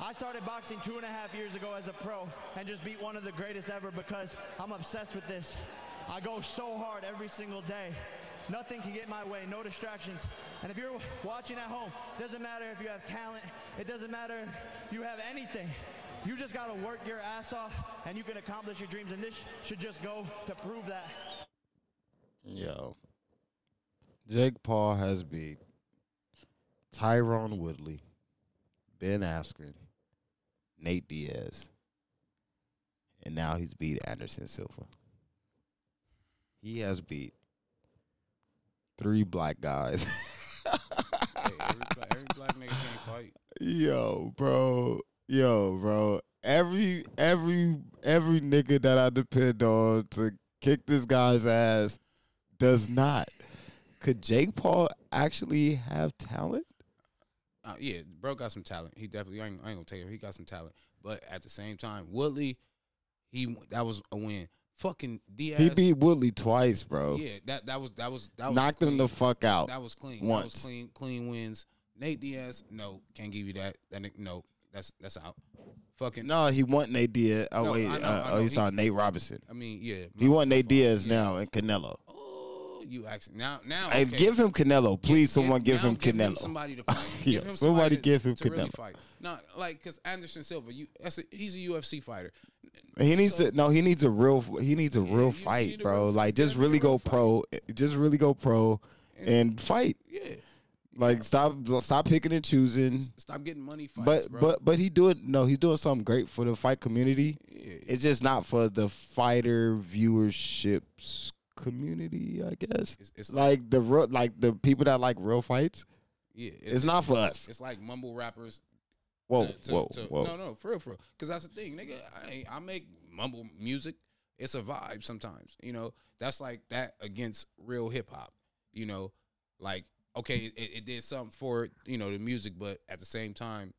I started boxing two and a half years ago as a pro and just beat one of the greatest ever because I'm obsessed with this. I go so hard every single day. Nothing can get my way, no distractions. And if you're watching at home, it doesn't matter if you have talent, it doesn't matter if you have anything. You just gotta work your ass off and you can accomplish your dreams. And this should just go to prove that. Yo. Jake Paul has beat Tyron Woodley, Ben Askren, Nate Diaz, and now he's beat Anderson Silva. He has beat three black guys. *laughs* Hey, every, black, every black nigga can't fight. Yo, bro. Yo, bro. Every every every nigga that I depend on to kick this guy's ass does not. Could Jake Paul actually have talent? Uh, yeah, bro got some talent. He definitely. I ain't, I ain't gonna tell you. He got some talent. But at the same time, Woodley, he that was a win. Fucking Diaz. He beat Woodley twice, bro. Yeah, that that was that was that was Knocked him clean. the fuck out. That was clean. That was clean. Clean wins. Nate Diaz, no, can't give you that. That no, that's that's out. Fucking No, he won Nate Diaz. Oh No, wait, I know, uh, I oh know. you He- saw Nate Robinson. I mean, yeah. He won Nate. Diaz Yeah. now and Canelo. Oh, you actually now now. Hey, give him Canelo, please. Someone give him give Canelo. somebody to fight. *laughs* Yeah, give him somebody to- give him to really fight. Not like because Anderson Silva, you that's a, he's a UFC fighter. He needs So- to no. He needs a real. He needs a Yeah, real fight, a bro. real like fight. just Yeah, you need really go pro. Just really go pro and fight. Yeah, Like stop stop picking and choosing. stop getting money fights, But bro. but but he doing no. He's doing something great for the fight community. yeah, It's just not for the fighter viewerships community. I guess it's, it's like the real like the people that like real fights. yeah, It's not for us. It's like mumble rappers. Whoa to- to- whoa to- whoa. No, no, for real, for real. Because that's the thing, nigga. I I make mumble music. It's a vibe sometimes. You know, that's like that against real hip hop. You know, like okay, it, it did something for you know the music, but at the same time,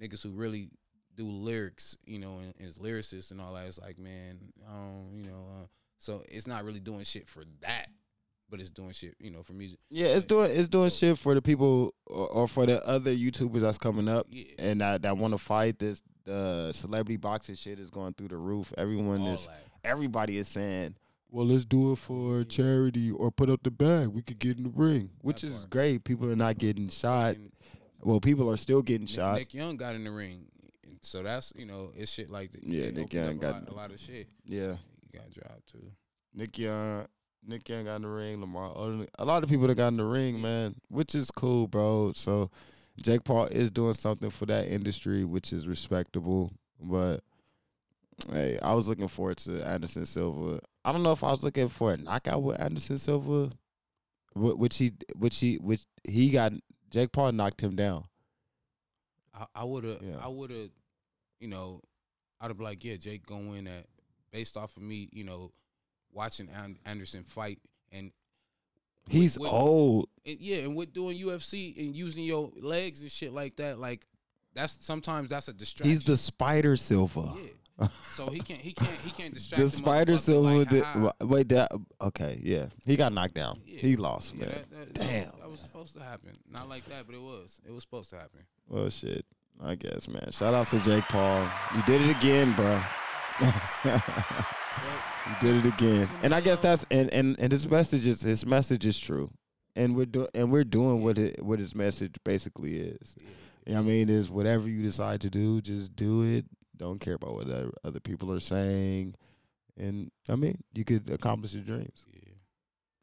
niggas who really do lyrics, you know, and is lyricists and all that, it's like, man, um, you know, uh, So it's not really doing shit for that, but it's doing shit, you know, for music. Yeah, it's doing it's doing shit for the people or, or for the other YouTubers that's coming up Yeah. and that that want to fight. This the celebrity boxing shit is going through the roof. Everyone All is that. everybody is saying, "Well, let's do it for charity or put up the bag. We could get in the ring," which That is part. great. People are not getting shot. And Well, people are still getting Nick, shot. Nick Young got in the ring, and so that's you know it's shit like that. Yeah, It Nick opened Young up a got- lot, a lot of shit. yeah, He got dropped too. Nick Young, Nick Young got in the ring. Lamar, Odom, a lot of people that got in the ring, man, which is cool, bro. So Jake Paul is doing something for that industry, which is respectable. But hey, I was looking forward to Anderson Silva. I don't know if I was looking for a knockout with Anderson Silva, which he, which he, which he got. Jake Paul knocked him down. I, would have, Yeah. I would have, you know, I'd have like, yeah, Jake gonna win that based off of me, you know, watching An- Anderson fight and He's with- old. and yeah, and with doing UFC and using your legs and shit like that, like that's sometimes that's a distraction. He's the Spider Silva. yeah. So he can't, he can't, he can't distract The Spider Silva like, did. Wait, that okay? Yeah, he got knocked down. Yeah, he lost, yeah, man. that- that- Damn. that was supposed to happen. Not like that, but it was. It was supposed to happen. Well, shit. I guess, man. Shout out to Jake Paul. You did it again, bro. *laughs* you did it again. And I guess that's and and and his message is his message is true. And we're doing and we're doing what it what his message basically is. What I mean, is whatever you decide to do, just do it. Don't care about what other- people are saying. And I mean, you could accomplish your dreams. Yeah.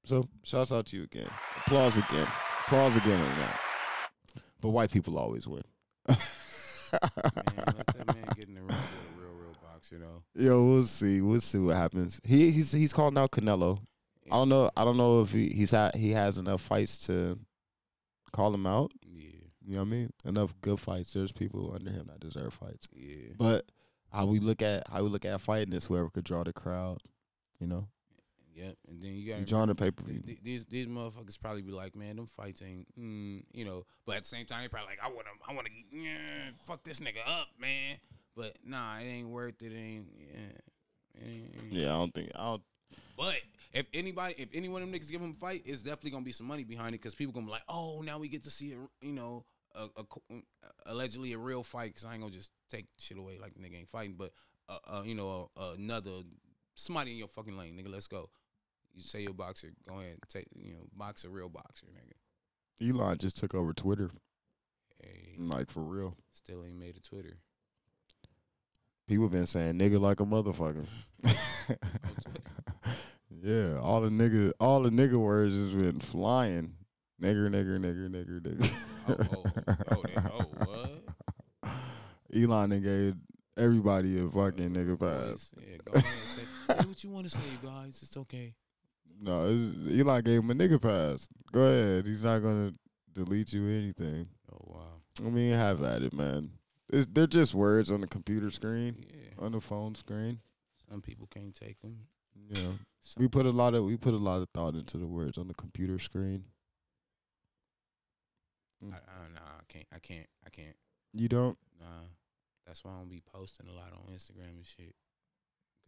So shouts out to you again. Applause again. Applause again on that. But white people always win. Man, let that man get in the ring with a real, real boxer, though. Yo, we'll see. We'll see what happens. He he's he's calling out Canelo. I don't know. I don't know if he he's had he has enough fights to call him out. Yeah, You know what I mean? Enough good fights. There's people under him that deserve fights. yeah. But how we look at how we look at fighting is whoever could draw the crowd. You know, Yep. And then you got you drawing the pay per view. Th- th- These these motherfuckers probably be like, man, them fights ain't, mm, you know. But at the same time, they probably like, I want to, I want to, yeah, fuck this nigga up, man. But nah, it ain't worth it. it ain't, yeah, it ain't, Yeah, I don't think I don't. But if anybody, if any one of them niggas give him a fight, it's definitely gonna be some money behind it because people gonna be like, oh, now we get to see it, you know, a, a allegedly a real fight. Because I ain't gonna just take shit away like the nigga ain't fighting, but uh, uh you know, uh, another somebody in your fucking lane, nigga. Let's go. You say you're a boxer, go ahead, take you know, box a real boxer, nigga. Elon just took over Twitter, Hey, like for real. still ain't made a Twitter. People been saying nigga like a motherfucker. *laughs* yeah, all the nigga, all the nigga words has been flying. Nigger, nigger, nigger, nigger, nigger. Oh, oh, oh, they, oh, what? Elon gave everybody a fucking nigga pass. Yeah, go ahead, say, say what you want to say, guys. It's okay. No, it's, Elon gave him a nigga pass. Go ahead. He's not gonna delete you or anything. Oh wow. I mean, have at it, man. It's, they're just words on the computer screen, Yeah. on the phone screen. Some people can't take them. Know, Some, we put a lot of we put a lot of thought into the words on the computer screen. I, I, nah, I can't. I can't. I can't. You don't. Nah. That's why I don't be posting a lot on Instagram and shit.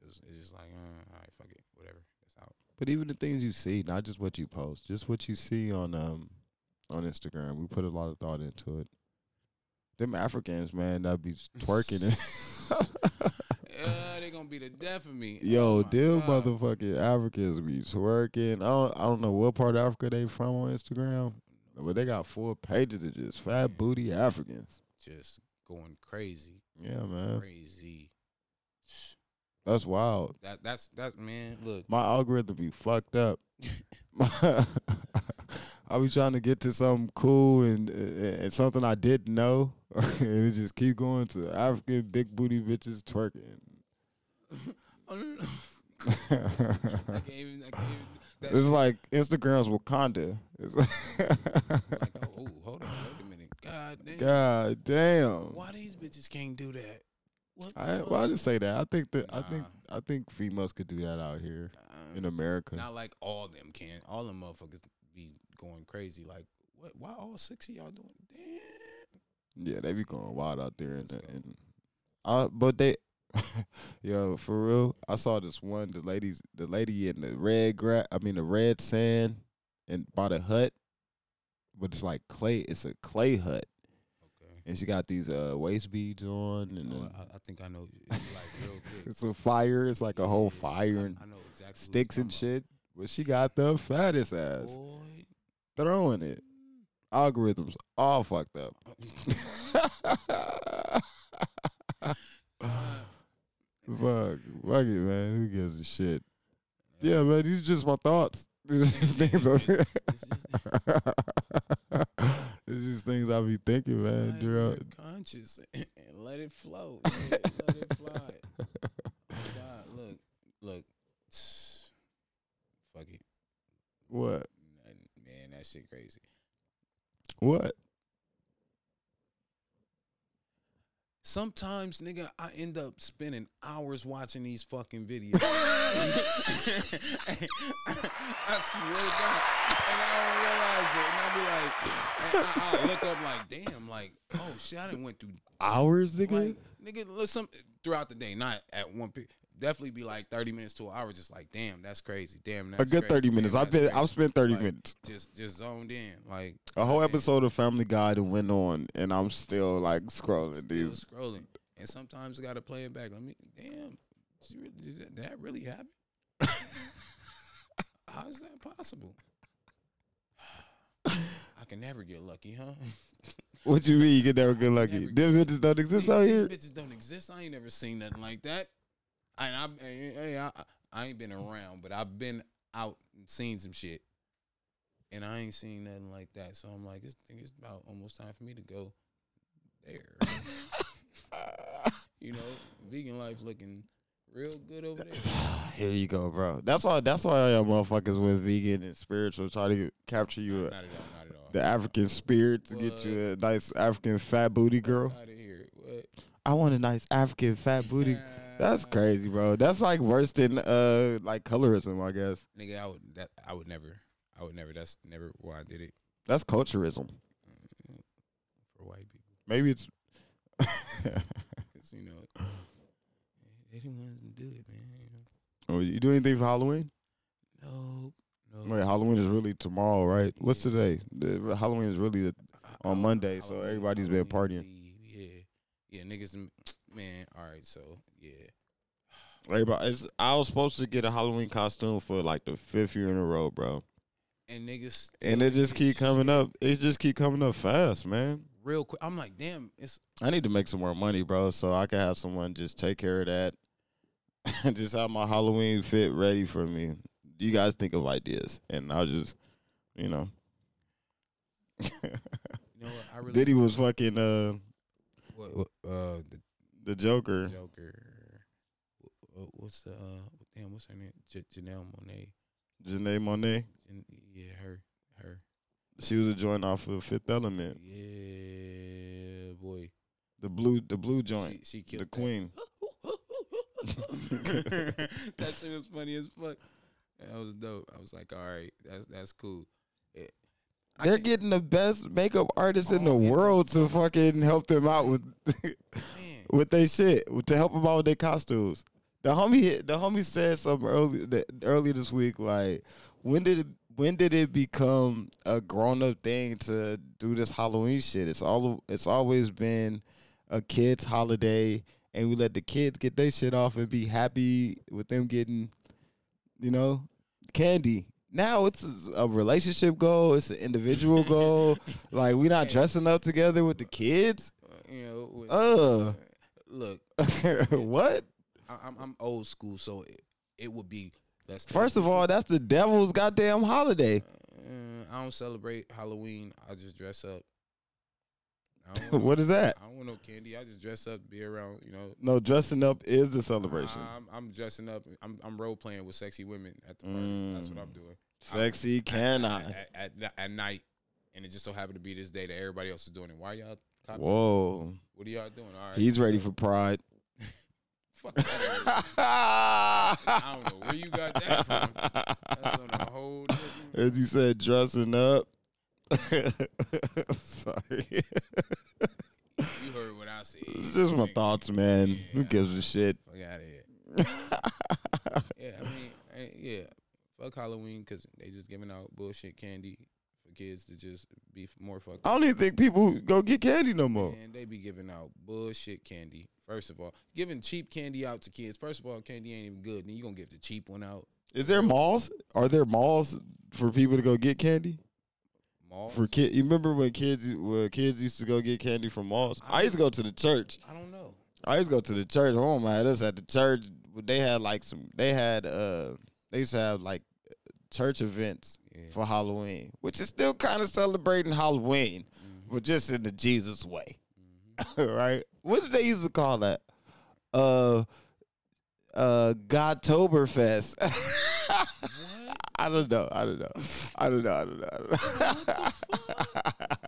Cause it's just like, uh, all right, fuck it, whatever. It's out. But even the things you see, not just what you post, just what you see on um on Instagram, we put a lot of thought into it. Them Africans, man, that be twerking it. *laughs* Yeah, they gonna be the death of me. Yo, Oh them God. motherfucking Africans be twerking. I don't, I don't know what part of Africa they from on Instagram, but they got four pages of just fat booty Africans. just going crazy, Yeah, man, crazy. that's wild. That that's that's man. Look, My algorithm be fucked up. *laughs* *laughs* I be trying to get to something cool and and something I didn't know, *laughs* and it just keep going to African big booty bitches twerking. I can't even. I can't even It's shit- like Instagram's Wakanda. It's like, like, *laughs* oh, hold on, wait a minute. God damn. God damn. Why these bitches can't do that? What? I well, I didn't say that. I think that I think I think females could do that out here Uh, in America. Not like all them can. All them motherfuckers be going crazy. Like, what? Why all six of y'all doing? Damn. Yeah, they be going wild out there, and, and uh, but they *laughs* Yo, for real, I saw this one. The ladies, the lady in the red gra- I mean the red sand, and by the hut, but it's like clay. It's a clay hut, Okay. and she got these uh waist beads on, and Oh, I, I think I know. It's like real quick. it's a fire. It's like a whole Yeah, fire I- and I know exactly sticks and shit. But she got the fattest ass Boy. throwing it. Algorithms all fucked up. *laughs* *laughs* Fuck, fuck it, man. Who gives a shit? Yeah, man. These are just my thoughts. *laughs* These are just things. It's *laughs* *laughs* just things I be thinking, man. Throughout. your conscious and let it flow. Yeah, let it fly. Oh God, look, look. *sighs* Fuck it, What? man. That shit crazy. What? Sometimes, nigga, I end up spending hours watching these fucking videos. *laughs* I swear to God, and I don't realize it, and I be like, I, I look up like, damn, like, oh shit, I didn't went through Hours, nigga. like, nigga, listen throughout the day, not at one period. Definitely be like thirty minutes to an hour, just like, damn, that's crazy. Damn, that's a good crazy. thirty minutes. Damn, I've been. crazy. I've spent thirty Like, minutes. Just, just zoned in, like A whole episode of Family Guy that went on, and I'm still like scrolling Still these. scrolling, and sometimes I gotta play it back. Let me, damn, did, you really- did that, really happen? *laughs* How is that possible? *sighs* I can never get lucky, huh? *laughs* What you mean? You get *laughs* never good lucky? Them bitches don't exist These- out these here. bitches don't exist. I ain't never seen nothing like that. And I, hey, I, I ain't been around, but I've been out and seen some shit, and I ain't seen nothing like that. So I'm like, this thing is about almost time for me to go there. you know, vegan life looking real good over there. *sighs* Here you go, bro. That's why. That's why y'all motherfuckers with vegan and spiritual try to capture you Not a, at all. Not at all. the African spirit to get you a nice African fat booty girl. Out of here. What? I want a nice African fat booty. That's crazy, bro. That's like worse than uh like colorism, I guess. Nigga, I would that I would never. I would never. That's never why I did it That's culturism. for white people. Maybe it's *laughs* Cause you know they the ones to do it, man. Oh, you do anything for Halloween? Nope. Nope. Wait, Halloween is really tomorrow, right? What's today? The, Halloween is really the, on Monday, so Halloween- everybody's been partying. Eve, Yeah, yeah, niggas, man. All right, so yeah, Everybody, it's, I was supposed to get a Halloween costume for like the fifth year in a row, bro. and niggas, And it just keep coming shit up. It just keep coming up fast, man. real quick. I'm like, damn, it's I need to make some more money, bro, so I can have someone just take care of that and *laughs* just have my Halloween fit ready for me. You guys think of ideas, and I'll just, you know. you know what I *laughs* really Diddy was fucking uh what, what, uh the the Joker. Joker. Wh- wh- What's the uh damn? What's her name? J- Janelle Monáe. Janae Monet. Jan- yeah, her, her. She was a joint off of Fifth Element. Yeah, boy. The blue the blue joint. She, she killed the that. queen. *laughs* *laughs* that shit was funny as fuck. That was dope. I was like, all right, that's that's cool. It, They're getting the best makeup artists in the world to fucking help them out with. With their shit to help them out with their costumes. The homie, the homie said something early the, earlier this week. Like, when did it, when did it become a grown up thing to do this Halloween shit? It's all it's always been a kids holiday, and we let the kids get their shit off and be happy with them getting, you know, candy. Now it's a relationship goal. It's an individual goal. *laughs* Like we're not dressing up together with the kids. Uh, you know, with- Uh. Look, *laughs* what? I, I'm I'm old school, so it, it would be. First of all, that's the devil's goddamn holiday. Uh, I don't celebrate Halloween. I just dress up. I *laughs* want what is that? I don't want no candy. I just dress up, be around. You know, No, dressing up is the celebration. I'm, I'm dressing up. I'm, I'm role playing with sexy women at the party. That's what I'm doing. Sexy can I? At, at, at, at night, and it just so happened to be this day that everybody else is doing it. Why y'all? Copying? Whoa, What are y'all doing? All right, he's ready for Pride. *laughs* Fuck that. I don't know where you got that from. That's on a whole different. As you said, dressing up. *laughs* I'm sorry. You heard what I said. It's just my Nigga, thoughts, man. Who Yeah. gives a shit? Fuck out of here. *laughs* yeah, I mean, eh, yeah. Fuck Halloween because they just giving out bullshit candy kids to just be more fucked I don't even think people go get candy no more. And they be giving out bullshit candy. First of all, giving cheap candy out to kids. First of all, candy ain't even good. Then you gonna give the cheap one out. Is there malls? Are there malls for people to go get candy? Malls. For kid, you remember when kids when kids used to go get candy from malls? I used to go to the church. I don't know. I used to go to the church. Oh my, us at the church. They had like some. They had uh. They used to have like church events Yeah. for Halloween, which is still kind of celebrating Halloween, Mm-hmm. but just in the Jesus way, *laughs* right? What did they used to call that? Uh, uh, Godtoberfest. *laughs* I don't know. I don't know. I don't know. I don't know. I don't know.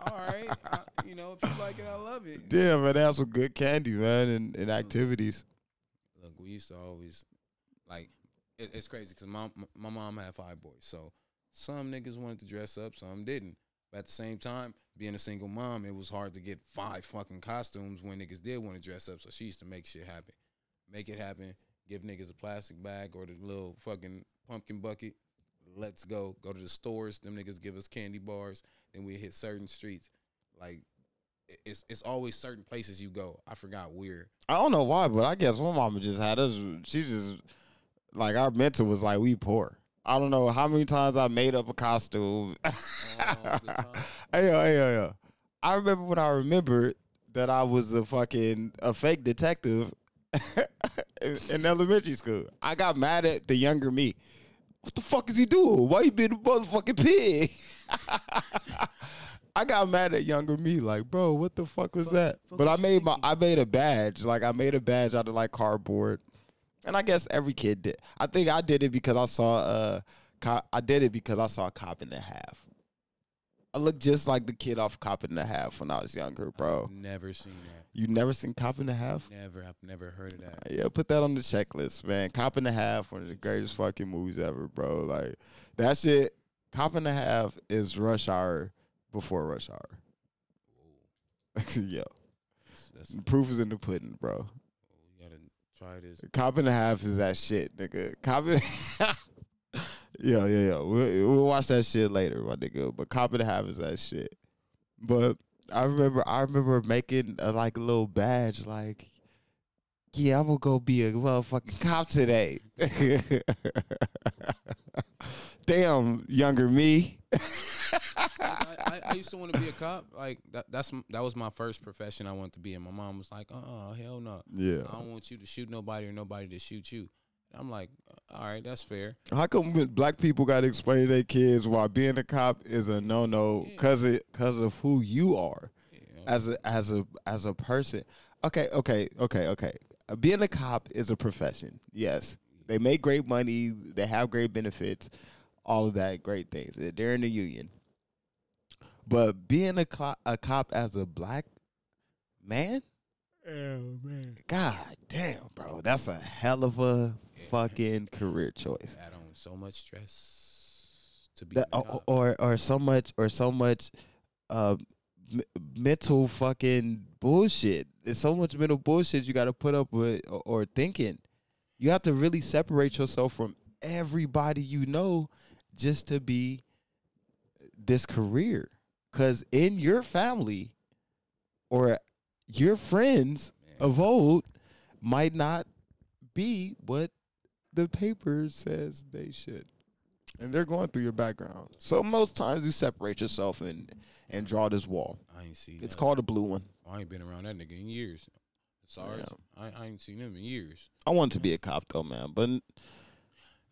All right. I, you know, if you like it, I love it. Damn, man, that's some good candy, man, and, and activities. Look, we used to always like it, it's crazy because my my mom had five boys, so some niggas wanted to dress up, some didn't. But at the same time, being a single mom, it was hard to get five fucking costumes when niggas did want to dress up. So she used to make shit happen, make it happen. Give niggas a plastic bag or the little fucking pumpkin bucket. Let's go. Go to the stores. Them niggas give us candy bars. Then we hit certain streets. Like it's it's always certain places you go. I forgot where. I don't know why, but I guess my mama just had us. She just like our mental was like we poor. I don't know how many times I made up a costume. All the time. hey hey yo, yo. I remember when I remembered that I was a fucking a fake detective *laughs* in, in elementary school. I got mad at the younger me. What the fuck is he doing? Why you being a motherfucking pig? *laughs* I got mad at younger me, like, bro, what the fuck was that? fuck But I made my? I made a badge. Like I made a badge out of like cardboard. And I guess every kid did. I think I did it because I saw uh co- I did it because I saw a Cop and a Half. I look just like the kid off Cop and a Half when I was younger, bro. Never seen that. You never seen Cop and a Half? Never. I've never heard of that. Yeah, put that on the checklist, man. Cop and a Half, one of the greatest fucking movies ever, bro. Like that shit. Cop and a Half is Rush Hour before Rush Hour. *laughs* Yo, That's, that's, proof is in the pudding, bro. Try this. Cop and a half is that shit, nigga. Cop and Yeah, yeah, yeah. We'll, we'll watch that shit later, my nigga. But cop and a half is that shit. But I remember, I remember making a, like a little badge, like, yeah, I'm gonna go be a motherfucking cop today. *laughs* Damn, younger me. I, I, I used to want to be a cop. Like that, that's that was my first profession I wanted to be. And my mom was like, "Uh, uh hell no. Yeah. I don't want you to shoot nobody or nobody to shoot you." I'm like, "All right, that's fair." How come black people got to explain to their kids why being a cop is a no no Yeah. because because of who you are know? as a as a as a person? Okay, okay, okay, okay. Uh, being a cop is a profession. Yes, they make great money. They have great benefits. All of that great things. They're in the union. But being a clo- a cop as a black man, oh man, god damn, bro, that's a hell of a fucking career choice. Add on so much stress to be. that, a or, cop. or or so much or so much uh, m- mental fucking bullshit. There's so much mental bullshit you got to put up with or, or thinking. You have to really separate yourself from everybody you know just to be this career. Cause in your family or your friends Man. of old might not be what the paper says they should. And they're going through your background. So most times you separate yourself and and draw this wall. I ain't see. It's that. called a blue one. Oh, I ain't been around that nigga in years. Sorry, I, I ain't seen him in years. I wanted to be a cop though, man. But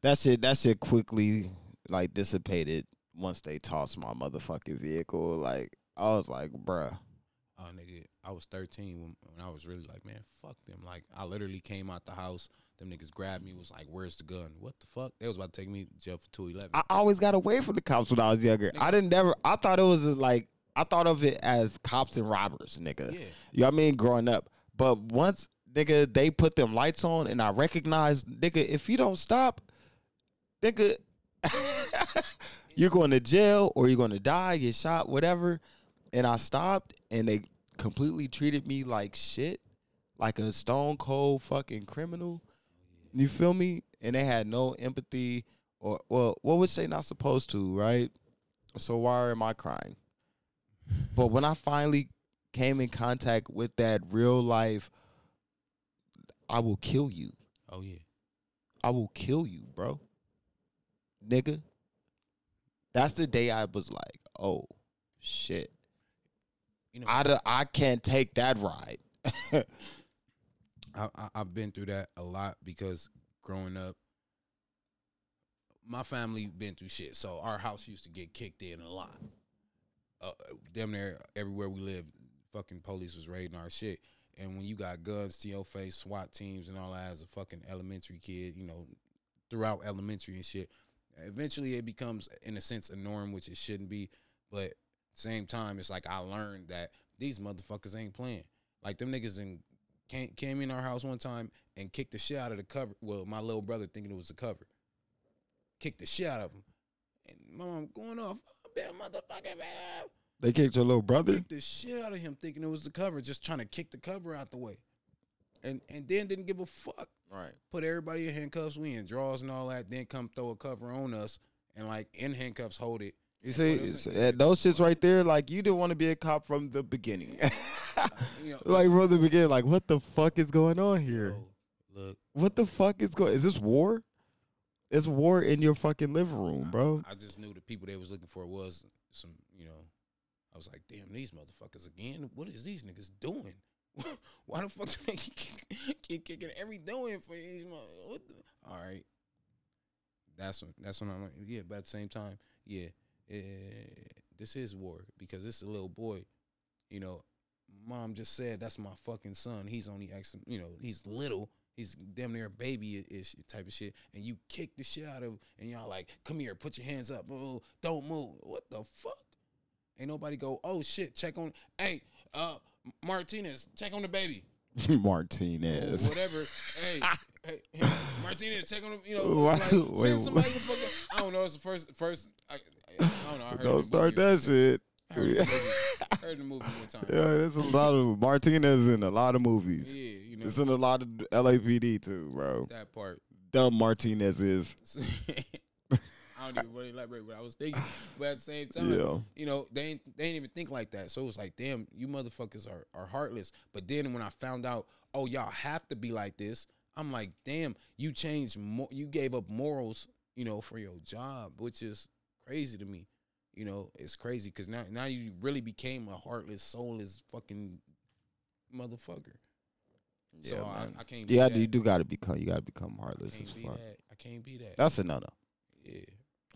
that's it. That's it quickly like dissipated once they tossed my motherfucking vehicle. Like I was like, bruh. Oh, nigga, I was 13 when, when I was really like, man, fuck them. Like, I literally came out the house. Them niggas grabbed me. Was like, "Where's the gun? What the fuck?" They was about to take me to jail for 211. I always got away from the cops when I was younger. I didn't never. I thought it was uh, like I thought of it as cops and robbers, nigga. Yeah. You know what I mean? Growing up, but once nigga they put them lights on and I recognized, nigga, if you don't stop, nigga, *laughs* you're going to jail or you're going to die, get shot, whatever. And I stopped and they completely treated me like shit, like a stone cold fucking criminal. You feel me? And they had no empathy or well, what was they not supposed to, right? So why am I crying? But when I finally came in contact with that real life, I will kill you. Oh yeah. I will kill you, bro. Nigga. That's the day I was like, oh shit. You know, I, d- I can't take that ride. *laughs* I, I I've been through that a lot because growing up, my family been through shit. So our house used to get kicked in a lot. Uh, damn near everywhere we lived, fucking police was raiding our shit. And when you got guns to your face, SWAT teams and all that as a fucking elementary kid, you know, throughout elementary and shit, eventually it becomes, in a sense, a norm, which it shouldn't be. But same time, it's like I learned that these motherfuckers ain't playing. Like them niggas in came, came in our house one time and kicked the shit out of the cover. Well, my little brother thinking it was the cover. Kicked the shit out of him. And my mom going off, oh, bad motherfucker, man. They kicked your little brother? Kicked the shit out of him thinking it was the cover, just trying to kick the cover out the way. And and then didn't give a fuck. Right. Put everybody in handcuffs, we in draws and all that, then come throw a cover on us and like in handcuffs hold it. You see, uh, those shits right there, like you didn't want to be a cop from the beginning. *laughs* You know, like from the beginning, like what the fuck is going on here? yo, look, What the fuck is going? Is this war? It's war in your fucking living room, bro. I just knew the people they was looking for was some, you know. I was like, damn, these motherfuckers again. What is these niggas doing? *laughs* Why the fuck do they keep, keep kicking every doing for these? What the? All right, that's when that's when I'm like, yeah. But at the same time, yeah, eh, this is war because this is a little boy. You know, mom just said that's my fucking son. He's only X, you know, he's little. He's damn near a baby ish type of shit. And you kick the shit out of and y'all like, come here, put your hands up. Oh, don't move. What the fuck? Ain't nobody go, oh shit, check on hey, uh Martinez, check on the baby. *laughs* Martinez. whatever. hey, *laughs* hey, hey, Martinez, check on the, you know, like, send somebody to fucking, I don't know, it's the first first I, I, don't know, I heard Don't start that shit. I heard the movie, *laughs* heard the movie one time. Yeah, there's a lot of Martinez in a lot of movies. Yeah, you know It's in a lot of LAPD too, bro. that part. Dumb Martinez is. I don't even really elaborate what I was thinking, but at the same time, Yeah. you know, they ain't, they ain't even think like that. So it was like, damn, you motherfuckers are are heartless. But then when I found out, oh, y'all have to be like this, I'm like, damn, you changed, mo- you gave up morals, you know, for your job, which is crazy to me. You know, it's crazy because now now you really became a heartless, soulless fucking motherfucker. Yeah, so I. I can't. Yeah, be that. you do got to become. You got to become heartless as can't be fuck. that. I can't be that. That's a no no. yeah.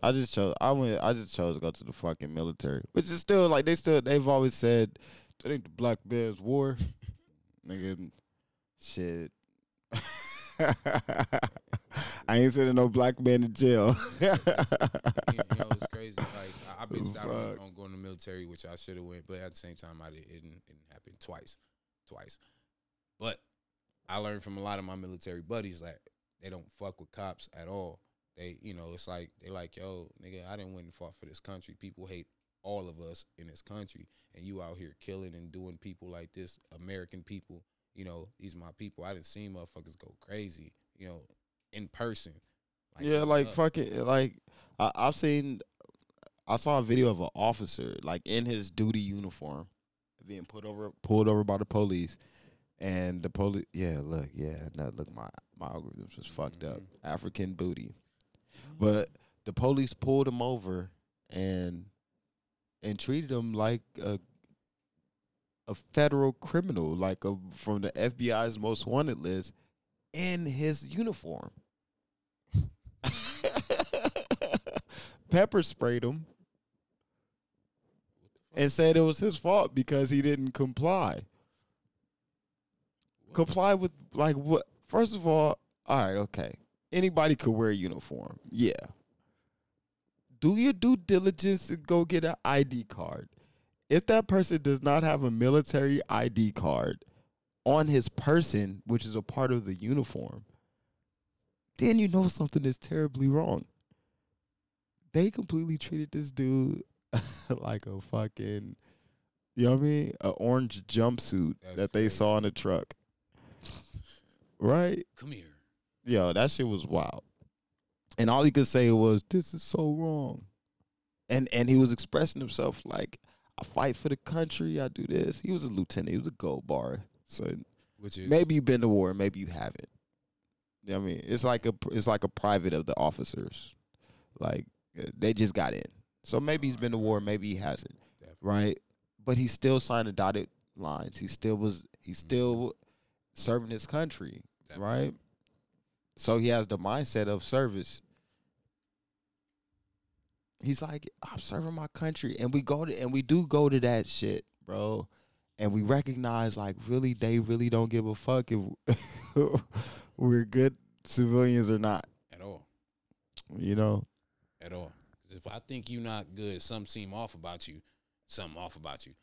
I just chose. I went. I just chose to go to the fucking military, which is still like they still. They've always said, "I think the black bears war." *laughs* Nigga, shit. *laughs* I ain't sending no black man to jail. *laughs* you, know, it's crazy. Like I, I've been out on, going to the military, which I should have went, but at the same time, I did, it didn't, it didn't happen twice, twice. But I learned from a lot of my military buddies that they don't fuck with cops at all. They, you know, it's like they like, yo, nigga, I didn't win and fought for this country. People hate all of us in this country, and you out here killing and doing people like this, American people. You know, these my people. I didn't see motherfuckers go crazy. You know, in person. yeah, like up? fucking like I, I've seen. I saw a video of an officer like in his duty uniform being put over, pulled over by the police, and the police. Yeah, look, yeah, no, look, my my algorithms was fucked up. Mm-hmm. African booty, but the police pulled him over and and treated him like a a federal criminal, like a from the FBI's most wanted list, in his uniform. *laughs* Pepper sprayed him and said it was his fault because he didn't comply. Comply with like what? First of all, all right, okay. Anybody could wear a uniform. Yeah. Do your due diligence and go get an ID card. If that person does not have a military ID card on his person, which is a part of the uniform, then you know something is terribly wrong. They completely treated this dude *laughs* like a fucking You know what I mean? An orange jumpsuit That's that they crazy. saw in the truck. Right? Come here. Yo, that shit was wild. And all he could say was, "This is so wrong," and and he was expressing himself like, "I fight for the country. I do this." He was a lieutenant. He was a gold bar. So Which is maybe you've been to war, maybe you haven't. You know what I mean, it's like a it's like a private of the officers. Like uh, they just got in, so maybe he's been to war, maybe he hasn't. Definitely. Right, but he still signed the dotted lines. He still was. He's still serving his country Definitely. right? So he has the mindset of service. He's like, I'm serving my country, and we go to and we do go to that shit, bro, and we recognize like really they really don't give a fuck if *laughs* we're good civilians or not, at all. you know. At all. if I think you're not good, something seem off about you. Something off about you.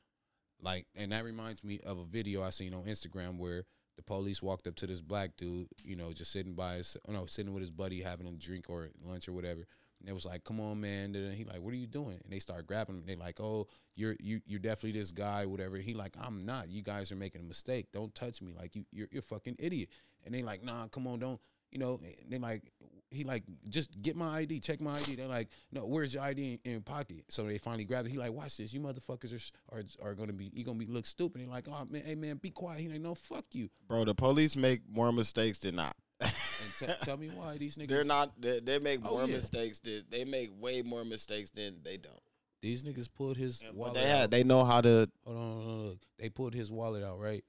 Like, and that reminds me of a video I seen on Instagram where the police walked up to this black dude, you know, just sitting by his, oh no, sitting with his buddy having a drink or lunch or whatever. And it was like, "Come on, man!" And he like, "What are you doing?" And they start grabbing him. They like, "Oh, you're you you're definitely this guy, whatever." He like, "I'm not. You guys are making a mistake. Don't touch me. Like you you're you're fucking idiot." And they like, "Nah, come on, don't." You know, they like he like just get my ID, check my ID. They're like, no, where's your ID in, in pocket? So they finally grab it. He like, watch this, you motherfuckers are are, are gonna be you gonna be look stupid. They're like, oh man, hey man, be quiet. He like, no, fuck you. Bro, the police make more mistakes than not. And t- *laughs* tell me why these niggas They're not. They, they make Oh, more yeah. mistakes. Than, they make way more mistakes than they don't. These niggas pulled his But wallet. they out. had. They know how to. Hold on, hold on, look. They pulled his wallet out, right?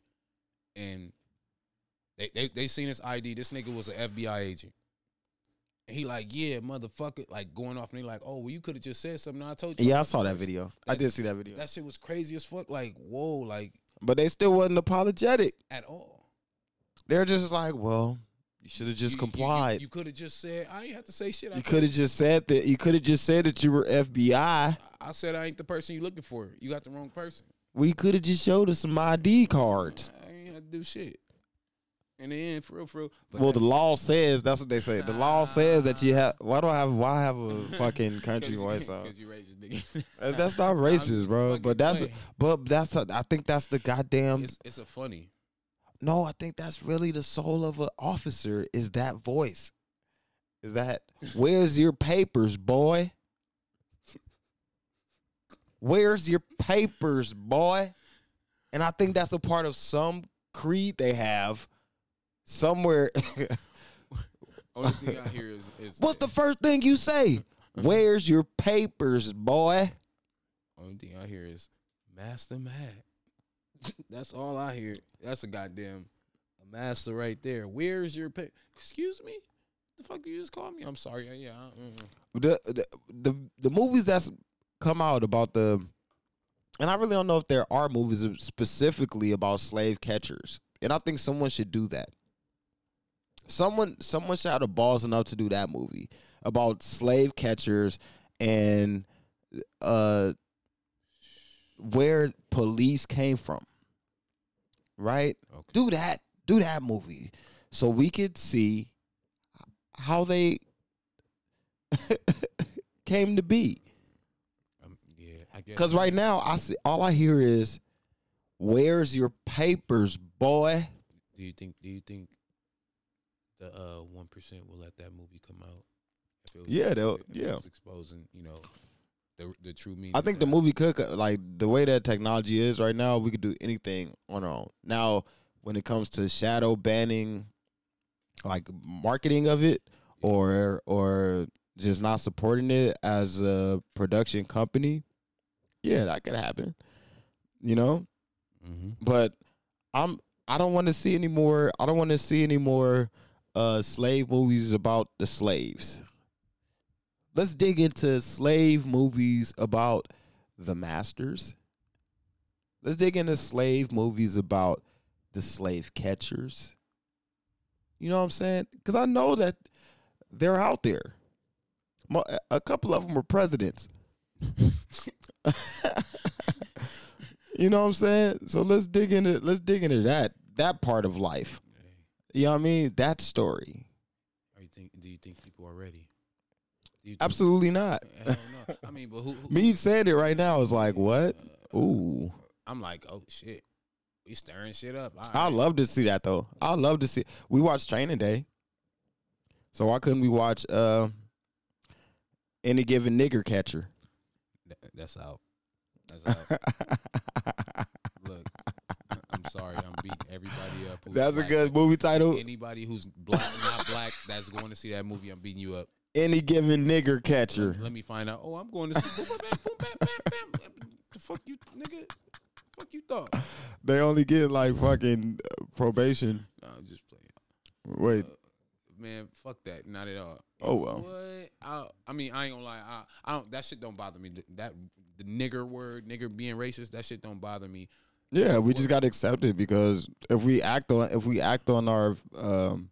And they they they seen his ID. This nigga was an FBI agent. And he like, yeah, motherfucker, like going off and he like, oh, well, you could have just said something. I told you. Yeah, I saw that video. I did see that video. That shit was crazy as fuck. Like, whoa, like But they still wasn't apologetic. at all. They're just like, well, you should have just You- you- complied. You, You, could have just said, I ain't have to say shit. I, could have just said that. You could have just said that you were FBI. I said I ain't the person you looking for. You got the wrong person. We could have just showed us some ID cards. I ain't had to do shit. In then for real, for real. But well, the law says that's what they say. The law says that you have. Why do I have? Why have a *laughs* fucking *laughs* country voice? *laughs* Because you racist, nigga. That's not I'm racist, bro. But that's but that's a, I think that's the goddamn. it's, it's a funny. No, I think that's really the soul of an officer. Is that voice? Is that where's your papers, boy? Where's your papers, boy? And I think that's a part of some creed they have somewhere. *laughs* Only thing I hear is, is What's the first thing you say? Where's your papers, boy? only thing I hear is Master Mad. *laughs* That's all I hear. That's a goddamn a master right there. Where's your pay? Excuse me. The fuck you just called me? I'm sorry. Yeah. I- mm. the, the the the movies that's come out about the and I really don't know if there are movies specifically about slave catchers. And I think someone should do that. Someone someone should have balls enough to do that movie about slave catchers and uh where police came from. Right? Okay. Do that. Do that movie. So we could see how they *laughs* came to be. Um, yeah. I guess. Because right now, I see all I hear is, "Where's your papers, boy?" Do you think? Do you think the uh one percent will let that movie come out? If it was, Yeah, they'll- yeah. exposing, you know, the the true meaning. I think the movie could like the way that technology is right now. We could do anything on our own. Now, when it comes to shadow banning, like marketing of it, or or just not supporting it as a production company, yeah, that could happen. You know, Mhm. but I'm I don't want to see any more. I don't want to see any more uh, slave movies about the slaves. Let's dig into slave movies about the masters. Let's dig into slave movies about the slave catchers. You know what I'm saying? Because I know that they're out there. A couple of them were presidents. *laughs* you know what I'm saying? So let's dig into let's dig into that that part of life. You know what I mean? That story. Are you think? Do you think people are ready? Do you think- Absolutely not. No. I mean, but who? who *laughs* Me saying it right now is like what? Ooh. I'm like, oh shit, we stirring shit up. All I right. love to see that though. I love to see. We watched Training Day, so why couldn't we watch uh, any given nigger catcher? That's out. That's *laughs* out. Sorry, I'm beating everybody up. That's a good movie title. Anybody who's black, not black, that's going to see that movie. I'm beating you up. Any given nigger catcher. Let, let me find out. Oh, I'm going to see. Boom, bam, boom, bam, bam, bam. The fuck you, nigga? Fuck you thought? They only get like fucking uh, probation. No, I'm just playing. Wait, Man, fuck that. Not at all. Oh, well. What? I, I mean, I ain't gonna lie. I, I don't. That shit don't bother me. That the nigger word, nigger being racist, that shit don't bother me. Yeah, we just got to accept it because if we act on if we act on our um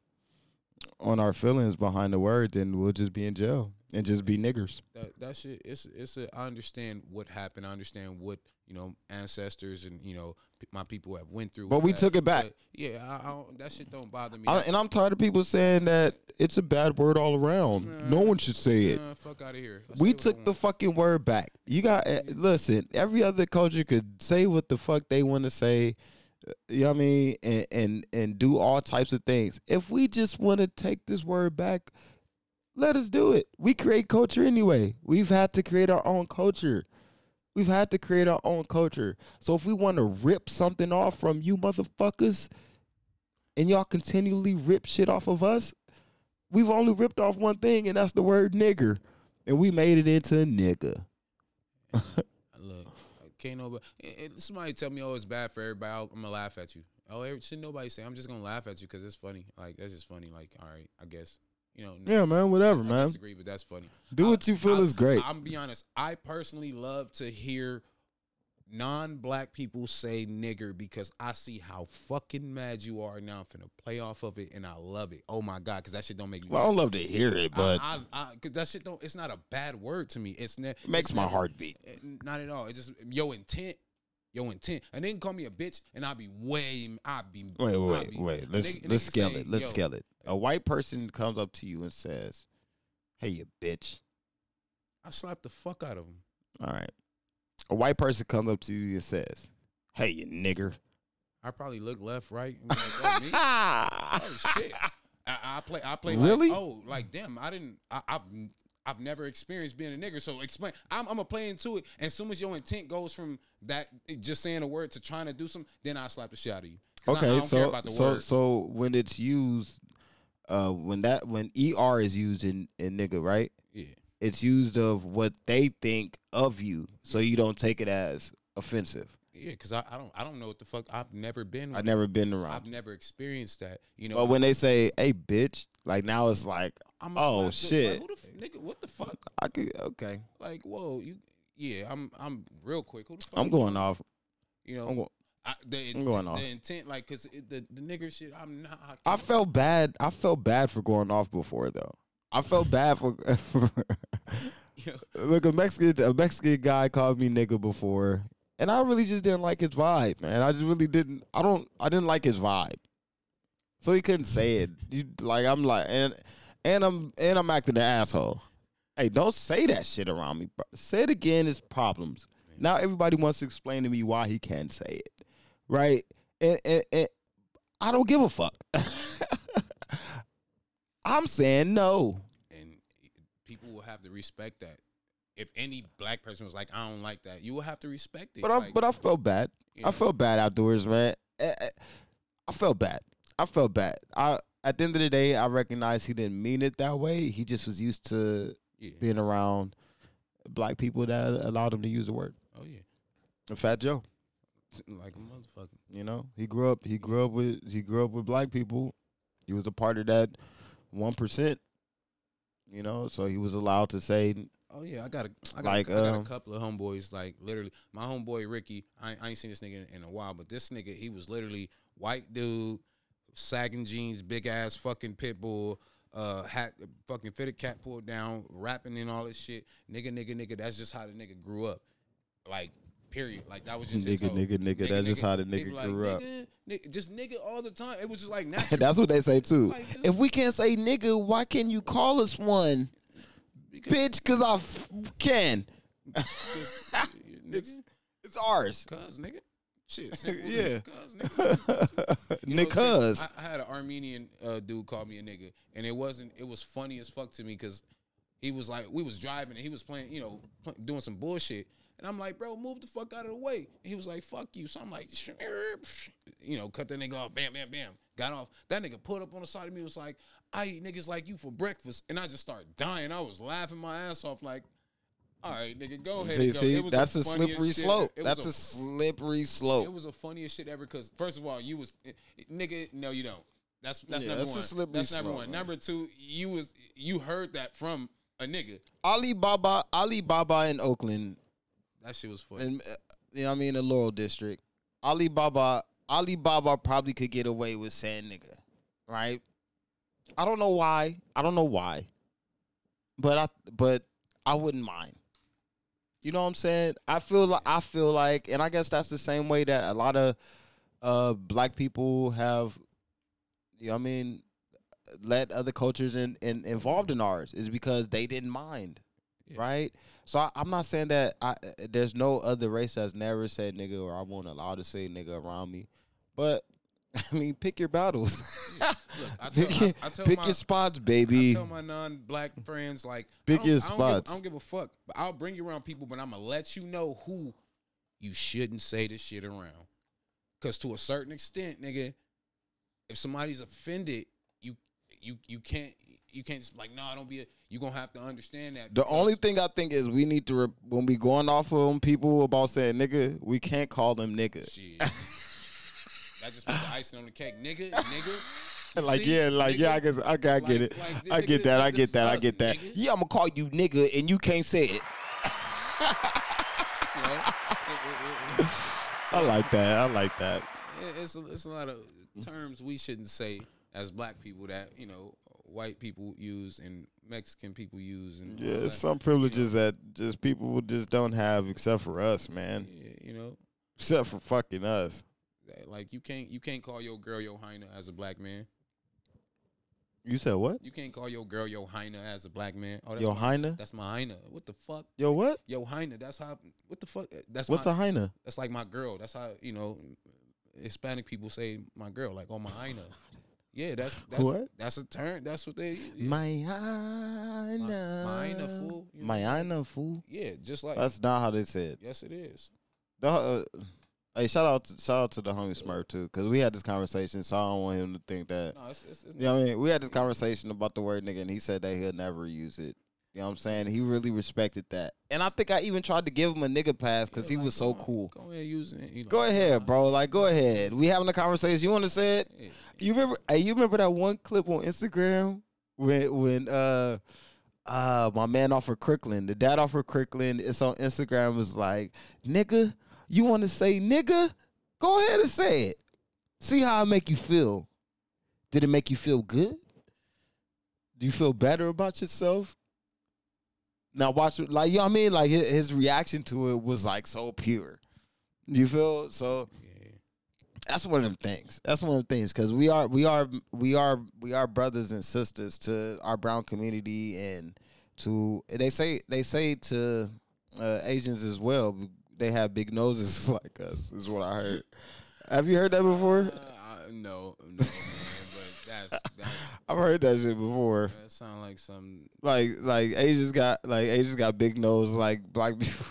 on our feelings behind the word, then we'll just be in jail and just be niggers. That that shit. It's it's a. I understand what happened. I understand what you know ancestors and you know p- my people have went through. But we that. took it back. But, yeah, I, I don't, that shit don't bother me. I, and I'm tired of people saying that it's a bad word all around. No one should say it. Fuck out of here. We say what I took the fucking word back. You got eh, listen. Every other culture could say what the fuck they want to say. You know what I mean, and and and do all types of things. If we just want to take this word back, let us do it. We create culture anyway. We've had to create our own culture. We've had to create our own culture. So if we want to rip something off from you motherfuckers, and y'all continually rip shit off of us, we've only ripped off one thing, and that's the word nigger, and we made it into nigga. *laughs* Look, I can't nobody. Somebody tell me, oh, it's bad for everybody. I'll, I'm gonna laugh at you. Oh, should nobody say? I'm just gonna laugh at you because it's funny. Like that's just funny. Like, all right, I guess. You know. Yeah, man, whatever, I man. disagree, but that's funny. Do I- what you feel I- is great. I'm be honest. I personally love to hear non-black people say nigger because I see how fucking mad you are now. I'm finna play off of it, and I love it. Oh my god, because that shit don't make me. Well, I don't love to hear it, but I, I, I, cause that shit don't. It's not a bad word to me. It's ne- it makes it's my never- heart beat. eh, Not at all. It's just your intent. Your intent, and then call me a bitch, and I'll be way. I'll be. Wait, wait, be- wait, wait. Let's a let's scale say, it. Let's scale it. A white person comes up to you and says, "Hey, you bitch." I slap the fuck out of him. All right. A white person comes up to you and says, "Hey, you nigger." I probably look left, right. like, oh, *laughs* oh shit! I, I play. I play. Really? Like, oh, like damn! I didn't. I, I've. I've never experienced being a nigger, so explain. I'm, I'm gonna play into it. And as soon as your intent goes from that just saying a word to trying to do something, then I slap the shit out of you. 'Cause I- I Okay, so so word. so when it's used, uh, when that when er is used in in nigga, right? yeah, It's used of what they think of you, so you don't take it as offensive. Yeah, because I, I don't I don't know what the fuck. I've never been. I've never been around. I've never experienced that. You know. But when they say, "Hey, bitch," like now it's like, I'm a oh shit, Like, who the f- nigga? What the fuck? I could okay. Like, whoa, you. Yeah, I'm. I'm real quick. Who the fuck? I'm going off. You know. I'm go- I, the, I'm going off. the intent, like, cause it, the the nigger shit, I'm not. I, I felt bad. I felt bad for going off before though. I felt bad for. *laughs* *laughs* Look, a Mexican a Mexican guy called me nigga before, and I really just didn't like his vibe, man. I just really didn't. I don't. I didn't like his vibe, so he couldn't say it. You like I'm like and and I'm and I'm acting an asshole. Hey, don't say that shit around me. Say it again. It's problems. Now everybody wants to explain to me why he can't say it, right? And, and, and I don't give a fuck. *laughs* I'm saying no. and people will have to respect that. If any black person was like, I don't like that, you will have to respect it. But I like, but I felt bad. you I felt bad outdoors, man. Eh, eh, I felt bad. I felt bad. I at the end of the day, I recognize he didn't mean it that way. He just was used to yeah. being around black people that allowed him to use the word. Oh yeah, And Fat Joe, like a motherfucker. you know, he grew up. He grew up with. He grew up with black people. He was a part of that one percent. You know, so he was allowed to say, Oh yeah, I got a, I got, Like, a, I got um, a couple of homeboys. Like literally, my homeboy Ricky. I, I ain't seen this nigga in, in a while, but this nigga, he was literally white dude, sagging jeans, big ass fucking pit bull, uh, hat, fucking fitted cap pulled down, rapping and all this shit. Nigga, nigga, nigga. That's just how the nigga grew up. Like. Period. Like that was just his Nigga, whole- nigga, nigga, that's just how the They nigga be like, grew up. nigga, nigga, just nigga all the time. It was just like *laughs* natural. That's what they say too. Like, if we can't say nigga, why can you call us one? Because- Bitch, cause I f- can. It's it's ours. cuz nigga. Shit, *laughs* Yeah. cuz, nigga. You *laughs* know Nick? Cuz. I, I had an Armenian uh, dude call me a nigga, and it wasn't. It was funny as fuck to me because he was like, we was driving and he was playing, you know, doing some bullshit, and I'm like, bro, move the fuck out of the way. And he was like, fuck you. So I'm like, you know, cut that nigga off, bam, bam, bam, got off. That nigga pulled up on the side of me, and was like, I eat niggas like you for breakfast, and I just start dying. I was laughing my ass off, like. All right, nigga, go ahead. See, and go. see, that's a slippery shit. slope. It That's a a slippery slope. it was the funniest shit ever because first of all, you was eh, nigga. No, you don't. That's that's Yeah, number that's a one. slippery that's number slope, one. man. Number two, you was you heard that from a nigga. Alibaba, Alibaba in Oakland, That shit was funny. and uh, you know what I mean, the Laurel District. Alibaba, Alibaba probably could get away with saying nigga, right? I don't know why. I don't know why, but I but I wouldn't mind. You know what I'm saying? I feel like I feel like, and I guess that's the same way that a lot of uh black people have. You know what I mean? Let other cultures in, in involved in ours is because they didn't mind, Yeah. right? So I, I'm not saying that I there's no other race that's never said nigga or I won't allow to say nigga around me, but *laughs* I mean pick your battles, Look, I *laughs* tell, pick, I, your, I tell pick my, your spots, baby. I tell my non-black friends like Pick your I don't give- spots. I don't give a fuck. But I'll bring you around people, but I'm gonna let you know who you shouldn't say this shit around. Cause to a certain extent, nigga, if somebody's offended, you you you can't you can't just like no, nah, don't be. A, you gonna have to understand that. The only thing I think is we need to re- when we going off of people about saying nigga, we can't call them nigga. *laughs* That just put the *laughs* icing on the cake, nigga, nigga. You like see? yeah, like yeah, I Nigga. guess okay, I get Like- it. like, I get nigga, that. I get that. I get that. nigga. Yeah, I'm gonna call you nigga, and you can't say it. You know? *laughs* I like that. I like that. it's a, it's a lot of terms we shouldn't say as black people that you know white people use and Mexican people use and Yeah, it's some privileges that just people just don't have except for us, man. Yeah, you know Except for fucking us. Like you can't you can't call your girl Johanna as a black man. You said what? You can't call your girl Johanna as a black man. Oh, that's Yo, my, Heine? That's my Heine. What the fuck? Yo, what? Johanna. That's how. What the fuck? That's What's my, a Heine? That's like my girl. That's how you know Hispanic people say my girl, like oh my *laughs* Heine. Yeah, that's that's What? that's a term. That's what they. Yeah, My Heine. My fool. You know? My fool. yeah just like That's not how they said. yes, it is. The, uh, hey, shout out, to, shout out to the homie Smurf too, because we had this conversation, so I don't want him to think that. No, it's, it's, it's You know what I mean? We had this conversation about the word nigga, and he said that he'll never use it. You know what I'm saying? He really respected that, and I think I even tried to give him a nigga pass because Yeah, he like, was so on, cool. Go ahead, use it. You know, Go ahead, bro. Like, go ahead. We having a conversation. You want to say it? yeah. You remember? Hey, you remember that one clip on Instagram when when uh uh my man off of Kirkland, the dad off of Kirkland, it's on Instagram was like, nigga, you want to say nigga? Go ahead and say it. See how it make you feel. Did it make you feel good? Do you feel better about yourself? Now watch it, like you know what I mean. Like his, his reaction to it was like so pure. You feel so Yeah. that's one of them things. That's one of the things because we are we are we are we are brothers and sisters to our brown community and to they say they say to uh, Asians as well. They have big noses *laughs* like us. Is what I heard. have you heard that before? Uh, I- no, no, man. But that's *laughs* that's I've heard that shit before. that sound like some. Like like Asians got like Asians got big nose like black *laughs* people.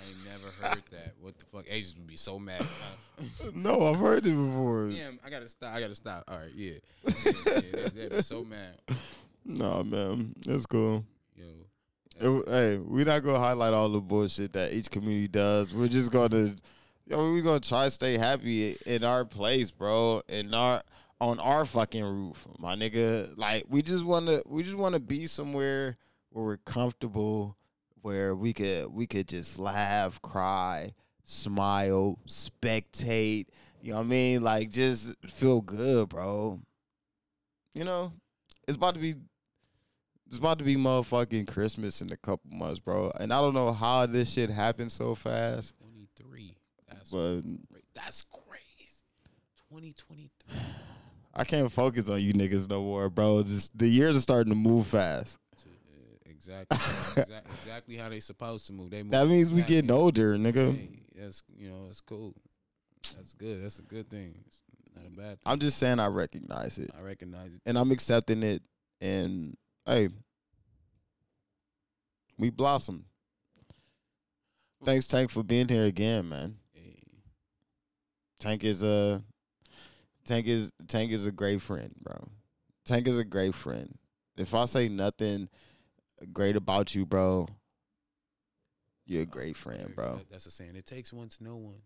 I ain't never heard that. What the fuck? Asians would be so mad. No, I've heard it before. Damn, I gotta stop. I gotta stop. All right, yeah, yeah, yeah they, they'd be so mad. No man, that's cool. Yo, It- hey, we're not gonna highlight all the bullshit that each community does. We're just gonna, yo, we're gonna try to stay happy in our place, bro, in our on our fucking roof, my nigga. Like we just wanna, we just wanna be somewhere where we're comfortable, where we could, we could just laugh, cry, smile, spectate. You know what I mean? Like just feel good, bro. You know, it's about to be it's about to be motherfucking Christmas in a couple months, bro. And I don't know how this shit happened so fast, twenty three. That's but cra- that's crazy. Twenty twenty three. I can't focus on you niggas no more, bro. Just the years are starting to move fast. Uh, exactly, exactly, *laughs* exactly how they supposed to move. They move. That means we getting older, nigga. Hey, that's you know, it's cool. That's good. That's a good thing. It's not a bad thing. I'm just saying I recognize it. I recognize it. and I'm accepting it. And hey, we blossom. Thanks, Tank, for being here again, man. Hey, Tank is a Tank is Tank is a great friend, bro. Tank is a great friend. If I say nothing great about you, bro, you're a great friend, bro. that's a saying. It takes one to know one.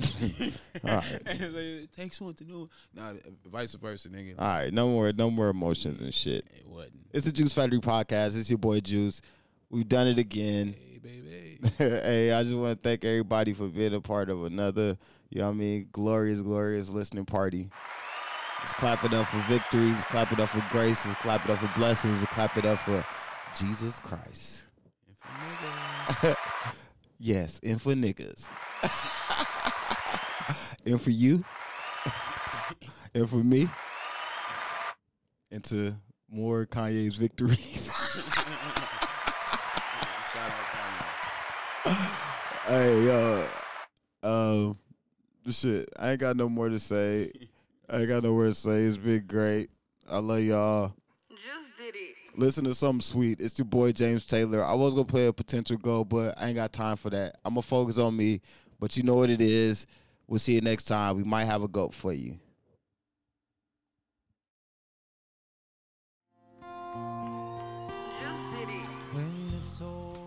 *laughs* All right. it takes one to know. Nah, vice versa, nigga. All right, no more, no more emotions and shit. It wasn't. It's the Juice Factory podcast. It's your boy Juice. We've done it again. Hey, baby. *laughs* hey, I just want to thank everybody for being a part of another, you know what I mean, glorious, glorious listening party. Let's clap it up for victory. Let's clap it up for grace. Let's clap it up for blessings. Let's clap it up for Jesus Christ. And for niggas, *laughs* Yes, and for niggas. And for you. *laughs* and for me. And to more Kanye's victories. *laughs* Shout out Kanye. hey, yo. Um, shit. I ain't got no more to say. I ain't got no more to say. It's been great. I love y'all. Just did it. Listen to something sweet. It's your boy James Taylor. I was gonna play a potential goal, but I ain't got time for that. I'm gonna focus on me. But you know what it is. We'll see you next time. We might have a goat for you. Just did it. When this whole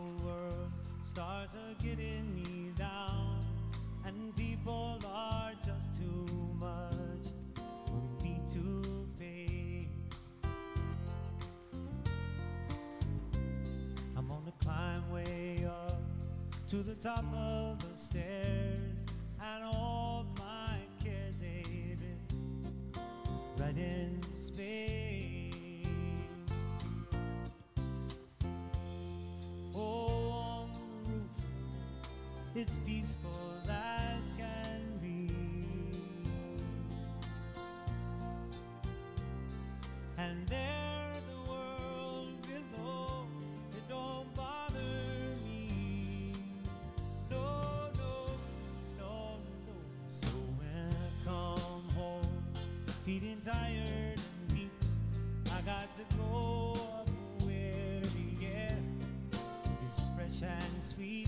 it's peaceful as can be. And there, the world below, it don't bother me. No, no, no, no. So when I come home, feeling tired and beat, I got to go up where the air is fresh and sweet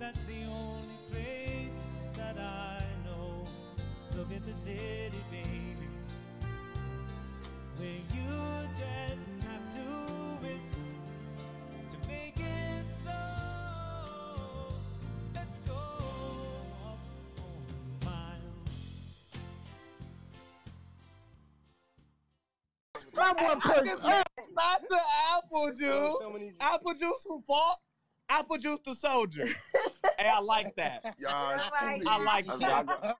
that's the only place that I know. Look at the city, baby, where you just have to miss to make it so. Let's go up on miles. Not the apple juice. Apple juice who fought? Apple juice the soldier. Hey, I like that. Y'all, I like that. Just did it.